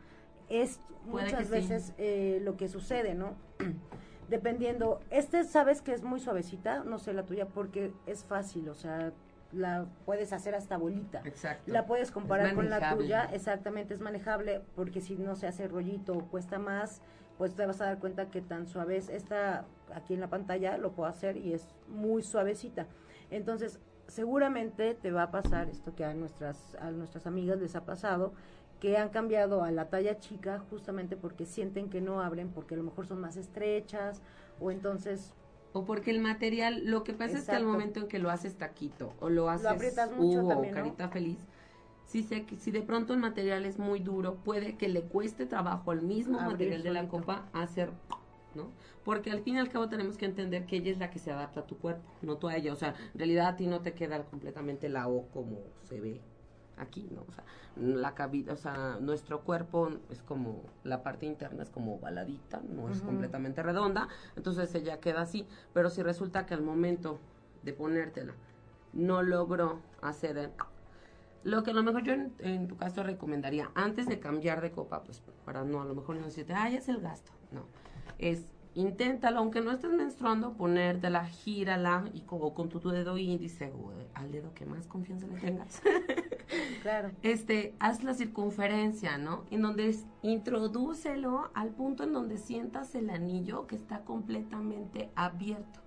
Es Puede muchas sí. veces eh, lo que sucede, ¿no? Dependiendo, este sabes que es muy suavecita, no sé la tuya, porque es fácil, o sea, la puedes hacer hasta bolita. Exacto. La puedes comparar con la tuya, exactamente es manejable, porque si no se hace rollito o cuesta más, pues te vas a dar cuenta que tan suave es. Esta aquí en la pantalla lo puedo hacer y es muy suavecita. Entonces, seguramente te va a pasar esto que a nuestras, a nuestras amigas les ha pasado, que han cambiado a la talla chica justamente porque sienten que no abren, porque a lo mejor son más estrechas, o entonces O porque el material, lo que pasa es que al Exacto. momento en que lo haces taquito o lo haces aprietas mucho también, ¿no? carita feliz, si, se, si de pronto el material es muy duro, puede que le cueste trabajo al mismo Abrir material de la copa hacer, ¿no? Porque al fin y al cabo tenemos que entender que ella es la que se adapta a tu cuerpo, no tú a ella. O sea, en realidad a ti no te queda completamente la O como se ve aquí, ¿no? O sea, la cavidad, o sea, nuestro cuerpo es como, la parte interna es como baladita, no es Ujú. completamente redonda, entonces ella queda así, pero si resulta que al momento de ponértela no logró hacer el- lo que a lo mejor yo en, en tu caso recomendaría, antes de cambiar de copa, pues para no, a lo mejor no decirte, ay, es el gasto, no, es inténtalo, aunque no estés menstruando, ponértela, gírala y como con tu dedo índice o eh, al dedo que más confianza le tengas. claro. este, haz la circunferencia, ¿no? En donde es, introdúcelo al punto en donde sientas el anillo que está completamente abierto.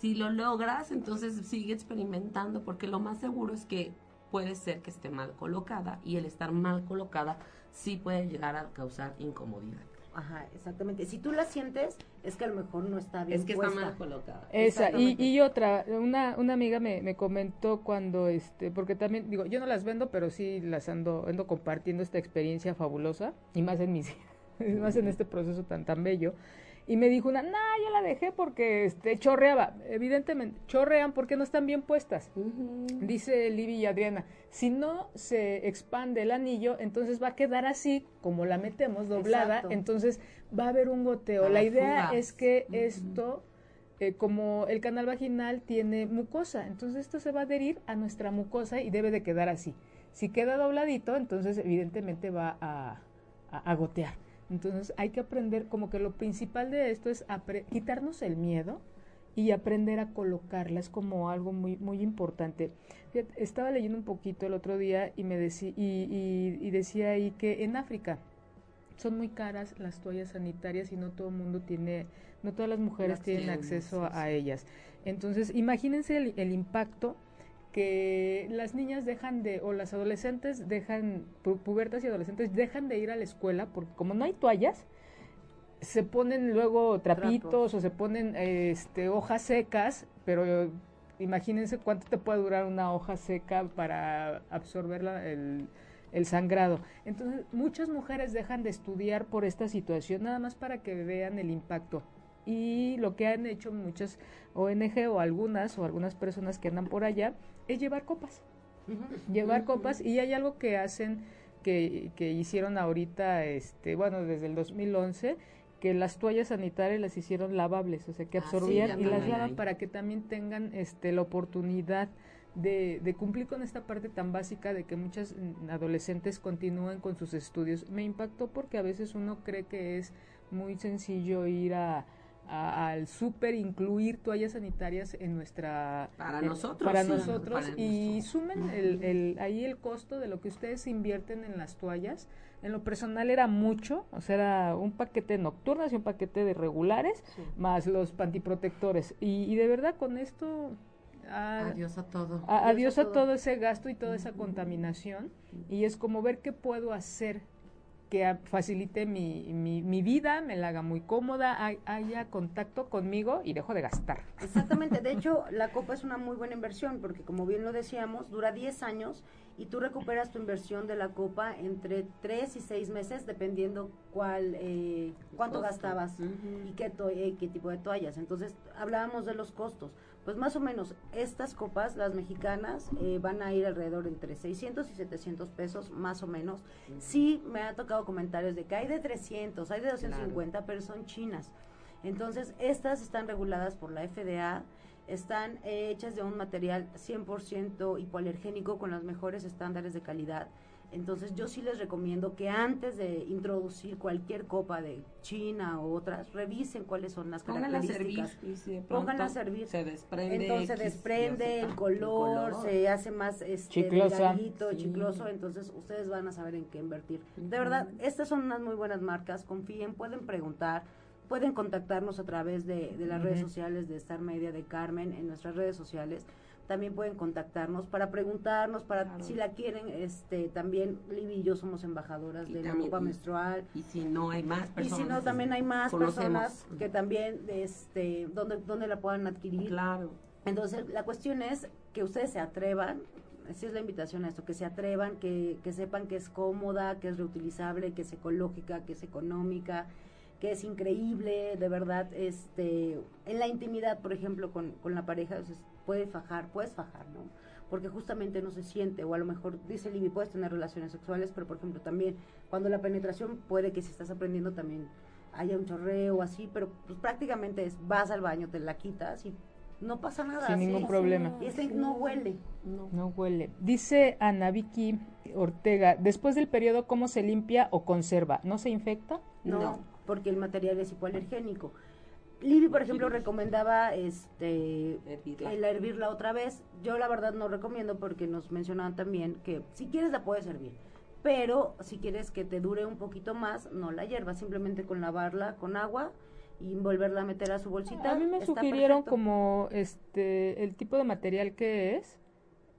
Si lo logras, entonces sigue experimentando, porque lo más seguro es que puede ser que esté mal colocada y el estar mal colocada sí puede llegar a causar incomodidad. Ajá, exactamente. Si tú la sientes, es que a lo mejor no está bien Es que puesta. está mal colocada. Esa, y, y otra, una, una amiga me, me comentó cuando, este, porque también, digo, yo no las vendo, pero sí las ando, ando compartiendo esta experiencia fabulosa, y más en mis, más en este proceso tan, tan bello. Y me dijo una, nah, yo la dejé porque, este, chorreaba. Evidentemente, chorrean porque no están bien puestas. Dice Libby y Adriana, si no se expande el anillo, entonces va a quedar así como la metemos doblada, Exacto. entonces va a haber un goteo. La idea fugas. es que esto, eh, como el canal vaginal tiene mucosa, entonces esto se va a adherir a nuestra mucosa y debe de quedar así. Si queda dobladito, entonces evidentemente va a, a- a gotear. Entonces hay que aprender, como que lo principal de esto es apre- quitarnos el miedo y aprender a colocarla, es como algo muy, muy importante. Fíjate, estaba leyendo un poquito el otro día y me decía, y, y- y decía ahí que en África son muy caras las toallas sanitarias y no todo el mundo tiene, no todas las mujeres Las tienen acceso a ellas. Entonces, imagínense el, el impacto que las niñas dejan de, o las adolescentes dejan, pu- pubertas y adolescentes dejan de ir a la escuela porque como no hay toallas, se ponen luego trapitos o se ponen este hojas secas, pero imagínense cuánto te puede durar una hoja seca para absorber la- el, el sangrado. Entonces, muchas mujeres dejan de estudiar por esta situación, nada más para que vean el impacto. Y lo que han hecho muchas ONG o algunas o algunas personas que andan por allá es llevar copas. Llevar copas. Y hay algo que hacen que, que hicieron ahorita este bueno desde el 2011 que las toallas sanitarias las hicieron lavables o sea que Ah, sí, absorbían y las lavan hay. para que también tengan este la oportunidad de, de cumplir con esta parte tan básica de que muchas mm, adolescentes continúan con sus estudios. Me impactó porque a veces uno cree que es muy sencillo ir a a- al súper incluir toallas sanitarias en nuestra Para eh, nosotros, para sí, nosotros para y sumen el, el- ahí el costo de lo que ustedes invierten en las toallas en lo personal era mucho o sea era un paquete de nocturnas y un paquete de regulares Sí. más los pantiprotectores y, y de verdad con esto ah, Adiós a todo. a- adiós a todo. todo ese gasto y toda esa contaminación y es como ver qué puedo hacer que facilite mi, mi, mi vida, me la haga muy cómoda, hay- haya contacto conmigo y dejo de gastar. Exactamente, de hecho la copa es una muy buena inversión porque como bien lo decíamos, dura 10 años y tú recuperas tu inversión de la copa entre 3 y 6 meses dependiendo cuál, eh, cuánto Costo. gastabas y qué, to- eh, qué tipo de toallas. Entonces hablábamos de los costos. Pues más o menos estas copas, las mexicanas, eh, van a ir alrededor entre 600 y 700 pesos más o menos. Sí me ha tocado comentarios de que hay de 300, hay de 250, pero son chinas. Entonces, estas están reguladas por la FDA, están eh, hechas de un material 100% hipoalergénico con los mejores estándares de calidad. Entonces, yo sí les recomiendo que antes de introducir cualquier copa de China o otras, revisen cuáles son las Pónganla a servir. características. y si de Pónganla a servir. Se desprende. Entonces se desprende el color, se hace más este, delgadito, Sí. chicloso, entonces ustedes van a saber en qué invertir. De verdad, estas son unas muy buenas marcas, confíen, pueden preguntar, pueden contactarnos a través de, de las redes sociales de Star Media, de Carmen, en nuestras redes sociales. También pueden contactarnos para preguntarnos, para Claro. si la quieren, este también Libby y yo somos embajadoras Y de la copa y- menstrual. Y si no hay más Y personas. si no, también hay más conocemos. personas que también, este, donde, donde la puedan adquirir. Claro. Entonces, la cuestión es que ustedes se atrevan, así es la invitación a esto, que se atrevan, que, que sepan que es cómoda, que es reutilizable, que es ecológica, que es económica, que es increíble, de verdad, este, en la intimidad, por ejemplo, con, con la pareja, o sea, puede fajar, puedes fajar, ¿no? Porque justamente no se siente, o a lo mejor, dice Libby, puedes tener relaciones sexuales, pero por ejemplo también, cuando la penetración puede que si estás aprendiendo también haya un chorreo así, pero pues prácticamente es, vas al baño, te la quitas y no pasa nada. Sin sí. ningún problema. Y este no huele. No. No huele. Dice Ana Vicky Ortega, después del periodo, ¿cómo se limpia o conserva? ¿No se infecta? No, No. porque el material es hipoalergénico. Libby, por ejemplo, recomendaba este Hervirla. el hervirla otra vez. Yo la verdad no recomiendo porque nos mencionaban también que si quieres la puedes hervir, pero si quieres que te dure un poquito más, no la hiervas, simplemente con lavarla con agua y volverla a meter a su bolsita. A mí me está sugirieron perfecto. como este el tipo de material que es.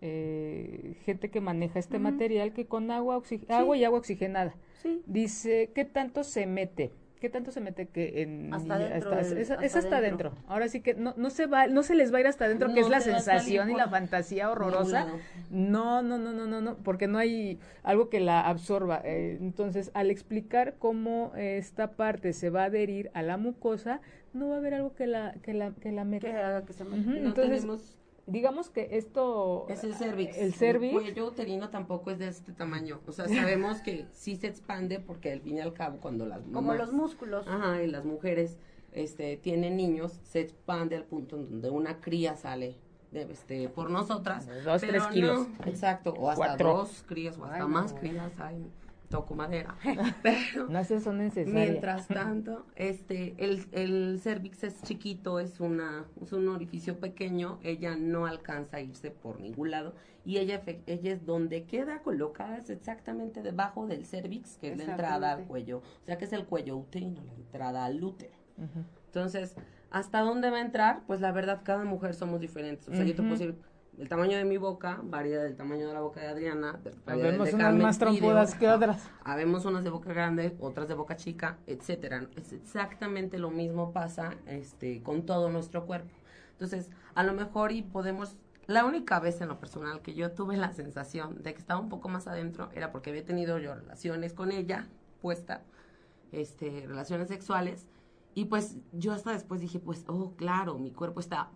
eh, gente que maneja este material que con agua, oxi- agua y agua oxigenada. Sí. Dice, ¿qué tanto se mete? ¿Qué tanto se mete que en Hasta dentro es, del- es hasta hasta dentro. adentro. Ahora sí que no, no se va, no se les va a ir hasta adentro, que es la sensación y la fantasía horrorosa. No, no, no, no, no, no, porque no hay algo que la absorba. Eh, entonces, al explicar cómo esta parte se va a adherir a la mucosa, no va a haber algo que la que la que la meta. Que haga que se me- Ujú, No Entonces, tenemos digamos que esto Es el cervix. el cervix cuello uterino tampoco es de este tamaño. O sea, sabemos que sí se expande porque al fin y al cabo cuando las Como mamás- los músculos. Ajá, y las mujeres este, tienen niños, se expande al punto en donde una cría sale de, este, por nosotras. Dos, pero tres kilos. no, exacto, o hasta Cuatro. dos crías, o hasta Ay, más no. crías, ay, toco madera. Pero no se son necesarias. Mientras tanto, este, el, el cervix es chiquito, es una, es un orificio pequeño, ella no alcanza a irse por ningún lado y ella, ella es donde queda colocada, es exactamente debajo del cervix, que es la entrada al cuello, o sea que es el cuello uterino, la entrada al útero. Entonces, ¿hasta dónde va a entrar? Pues la verdad, cada mujer somos diferentes. O sea, yo te puedo decir, el tamaño de mi boca varía del tamaño de la boca de Adriana, Habemos de unas más trompudas que otras. Habemos unas de boca grande, otras de boca chica, etcétera. Es exactamente lo mismo pasa este, con todo nuestro cuerpo. Entonces, a lo mejor y podemos... La única vez en lo personal que yo tuve la sensación de que estaba un poco más adentro era porque había tenido yo relaciones con ella, puesta, este, relaciones sexuales, y pues yo hasta después dije, pues, oh, claro, mi cuerpo está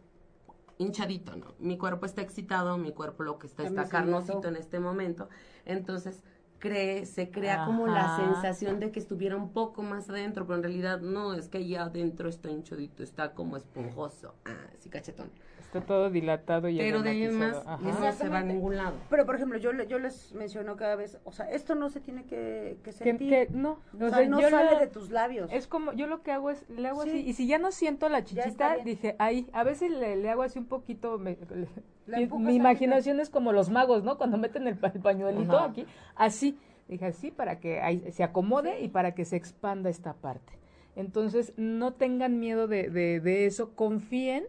hinchadito, ¿no? Mi cuerpo está excitado, mi cuerpo lo que está está carnosito en este momento. Entonces, cree, se crea como la sensación de que estuviera un poco más adentro, pero en realidad no, es que ya adentro está hinchadito, está como esponjoso, ah, sí, cachetón. Está todo dilatado y Pero de ahí más, no se va a ningún lado. Pero, por ejemplo, yo, le- yo les menciono cada vez, o sea, esto no se tiene que, que sentir. que no, o o sea, sea, no yo sale lo- de tus labios. Es como, yo lo que hago es, le hago Sí. así, y si ya no siento la chichita, dije, ahí, a veces le, le hago así un poquito, me- le- La mi, imaginación es como los magos, ¿no? Cuando meten el, pa- el pañuelito Ajá. aquí, así, dije así para que ahí se acomode y para que se expanda esta parte. Entonces, no tengan miedo de, de, de eso, confíen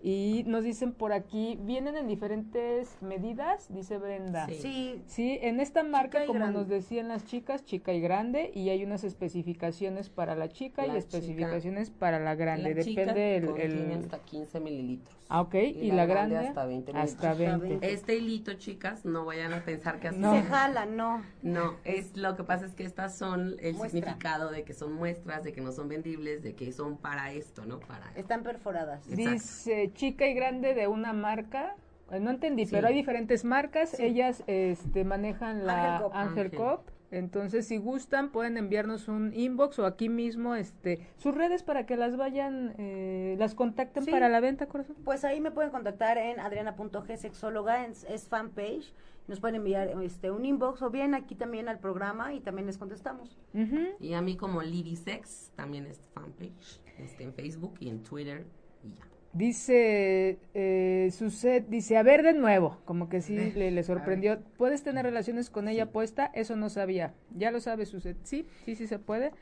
y nos dicen por aquí, vienen en diferentes medidas, dice Brenda. Sí. Sí, Sí, en esta marca, como grande. nos decían las chicas, chica y grande, y hay unas especificaciones para la chica La y especificaciones para la grande. La chica Depende el, contiene el- hasta 15 mililitros. Ah, ok, y, la, grande, hasta 20 hasta mililitros. 20. Este hilito, chicas, no vayan a pensar que así No. se se jala, no. No, es lo que pasa es que estas son el Muestra. significado de que son muestras, de que no son vendibles, de que son para esto, ¿no? Para Están perforadas. Exacto. Dice chica y grande de una marca. eh, No entendí, Sí. pero hay diferentes marcas. Sí. Ellas este, manejan la Ángel Cop. Entonces, si gustan, pueden enviarnos un inbox o aquí mismo este, sus redes para que las vayan, eh, las contacten Sí. para la venta, corazón. Pues ahí me pueden contactar en adriana.g sexóloga, en- es fanpage. Nos pueden enviar este un inbox o bien aquí también al programa y también les contestamos. Y a mí como Libby Sex, también es fanpage, este, en Facebook y en Twitter y ya. Dice eh, Suset, dice, a ver de nuevo, como que sí Eh, le, le sorprendió. ¿Puedes tener relaciones con ella puesta? Eso no sabía. Ya lo sabe Suset. Sí, sí, sí se puede.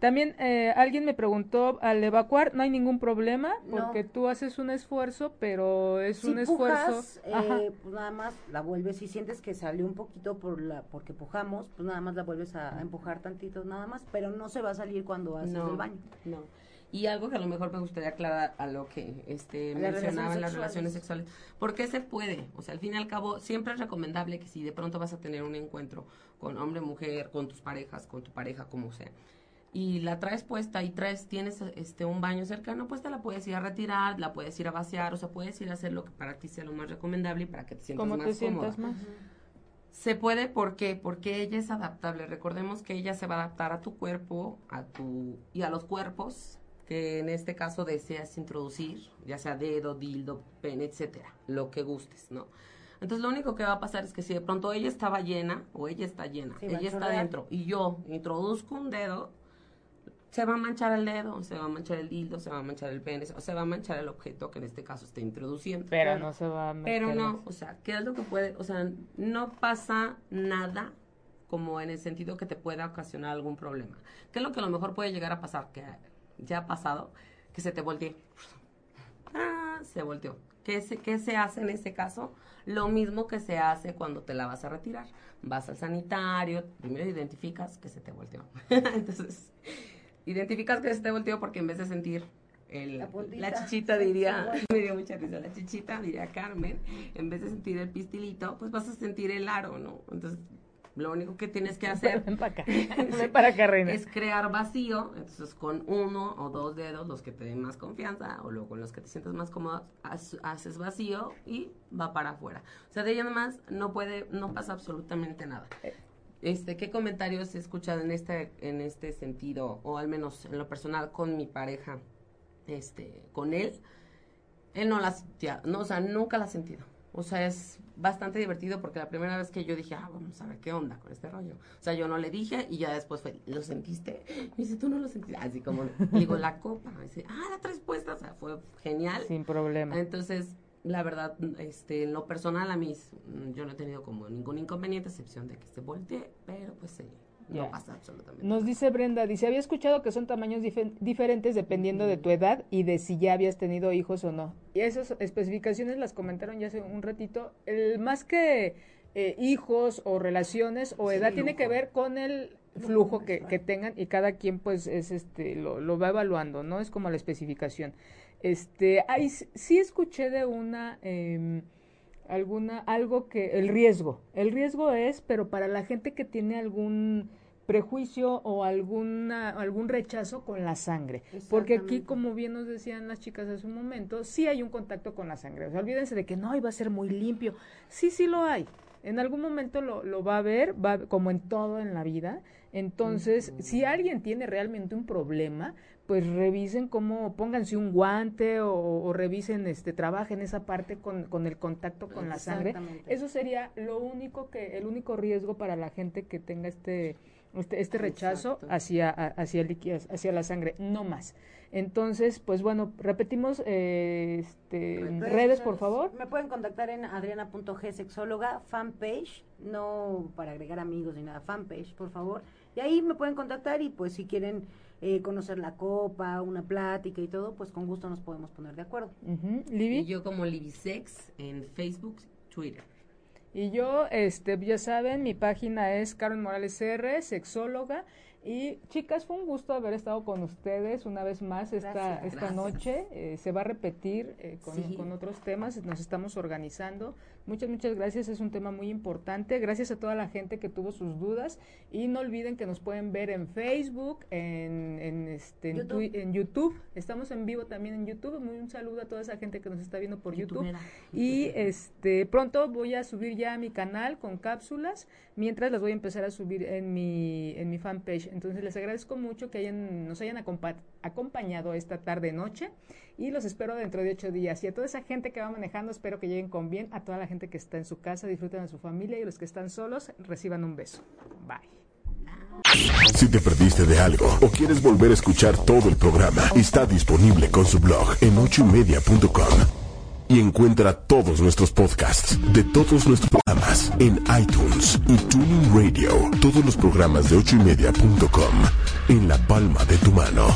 También eh, alguien me preguntó, al evacuar no hay ningún problema No. porque tú haces un esfuerzo, pero es si un esfuerzo. eh, pues nada más la vuelves, si sientes que salió un poquito por la porque pujamos, pues nada más la vuelves a, a empujar tantito nada más, pero no se va a salir cuando haces el baño. No. Y algo que a lo mejor me gustaría aclarar a lo que este mencionaba en las relaciones sexuales. ¿Por qué se puede? O sea, al fin y al cabo, siempre es recomendable que si de pronto vas a tener un encuentro con hombre, mujer, con tus parejas, con tu pareja, como sea, y la traes puesta y traes, tienes este un baño cercano, pues te la puedes ir a retirar, la puedes ir a vaciar, o sea, puedes ir a hacer lo que para ti sea lo más recomendable y para que te sientas Como más te sientas cómoda. más. Se puede, ¿por qué? Porque ella es adaptable. Recordemos que ella se va a adaptar a tu cuerpo, a tu y a los cuerpos que en este caso deseas introducir, ya sea dedo, dildo, pene, etcétera, lo que gustes, ¿no? Entonces lo único que va a pasar es que si de pronto ella estaba llena o ella está llena, Sí, ella está dentro y yo introduzco un dedo, se va a manchar el dedo, se va a manchar el dildo, se va a manchar el pene, o se va a manchar el objeto que en este caso esté introduciendo. Pero no se va a meter. Pero no, o sea, ¿qué es lo que puede? O sea, no pasa nada como en el sentido que te pueda ocasionar algún problema. ¿Qué es lo que a lo mejor puede llegar a pasar? Que ya ha pasado, que se te voltee. Ah, se volteó. ¿Qué se, ¿Qué se hace en ese caso? Lo mismo que se hace cuando te la vas a retirar. Vas al sanitario, primero identificas que se te volteó. Entonces, identificas que este volteo porque en vez de sentir el, La la, chichita diría, me dio mucha risa, la chichita diría Carmen, en vez de sentir el pistilito, pues vas a sentir el aro, ¿no? Entonces, lo único que tienes que hacer Ven para acá. Ven para acá, reina. es crear vacío, entonces con uno o dos dedos, los que te den más confianza, o luego con los que te sientas más cómodo, haces vacío y va para afuera. O sea, de ahí además no puede, no pasa absolutamente nada. Este, ¿qué comentarios he escuchado en este, en este sentido, o al menos en lo personal con mi pareja, este, con él? Él no la sentía, no, o sea, nunca la ha sentido. O sea, es bastante divertido porque la primera vez que yo dije, ah, vamos a ver qué onda con este rollo. O sea, yo no le dije y ya después fue, ¿lo sentiste? Me dice, tú no lo sentiste. Así como, digo, la copa. Me dice, ah, la tres puestas. O sea, fue genial. Sin problema. Entonces, la verdad, este, en lo personal a mí, yo no he tenido como ningún inconveniente, a excepción de que se voltee, pero pues sí, No pasa absolutamente Nos dice Brenda, dice, había escuchado que son tamaños dife- diferentes dependiendo de tu edad y de si ya habías tenido hijos o no. Y esas especificaciones las comentaron ya hace un ratito. El, más que eh, hijos o relaciones o Sí, edad tiene que ver con el flujo que, que tengan y cada quien pues es este lo, lo va evaluando, ¿no? Es como la especificación. Este, hay, sí escuché de una em, alguna algo que el riesgo. El riesgo es pero para la gente que tiene algún prejuicio o alguna algún rechazo con la sangre. Porque aquí como bien nos decían las chicas hace un momento sí hay un contacto con la sangre. O sea olvídense de que no iba a ser muy limpio. Sí sí lo hay en algún momento lo, lo va a ver va como en todo en la vida. Entonces si alguien tiene realmente un problema pues revisen cómo, pónganse un guante o, o revisen, este, trabajen esa parte con, con el contacto con la sangre. Eso sería lo único que, el único riesgo para la gente que tenga este, este, este rechazo Exacto. hacia, hacia, el líquido- hacia la sangre, no más. Entonces, pues bueno, repetimos, eh, este, Redes redes, por favor. Me pueden contactar en adriana.g sexóloga, fanpage, no para agregar amigos ni nada, fanpage, por favor. Y ahí me pueden contactar y pues si quieren eh, conocer la copa, una plática y todo, pues con gusto nos podemos poner de acuerdo. Libby. Y yo como Libisex en Facebook, Twitter. Y yo, este, ya saben, mi página es Karen Morales R, sexóloga. Y chicas, fue un gusto haber estado con ustedes una vez más esta, Gracias. esta Gracias. noche. Eh, se va a repetir eh, con, Sí. con otros temas, nos estamos organizando. Muchas, muchas gracias, es un tema muy importante. Gracias a toda la gente que tuvo sus dudas. Y no olviden que nos pueden ver en Facebook, en, en, este, en, YouTube. Twi- en YouTube. Estamos en vivo también en YouTube. Muy un saludo a toda esa gente que nos está viendo por YouTube. Y este pronto voy a subir ya a mi canal con cápsulas, mientras las voy a empezar a subir en mi en mi fanpage. Entonces les agradezco mucho que hayan nos hayan acompa- acompañado esta tarde noche y los espero dentro de ocho días. Y a toda esa gente que va manejando espero que lleguen con bien. A toda la gente que está en su casa disfruten de su familia y los que están solos reciban un beso. Bye. Si te perdiste de algo o quieres volver a escuchar todo el programa, está disponible con su blog en ochoymedia.com. Y encuentra todos nuestros podcasts de todos nuestros programas en iTunes y Tuning Radio. Todos los programas de ochoymedia.com en la palma de tu mano.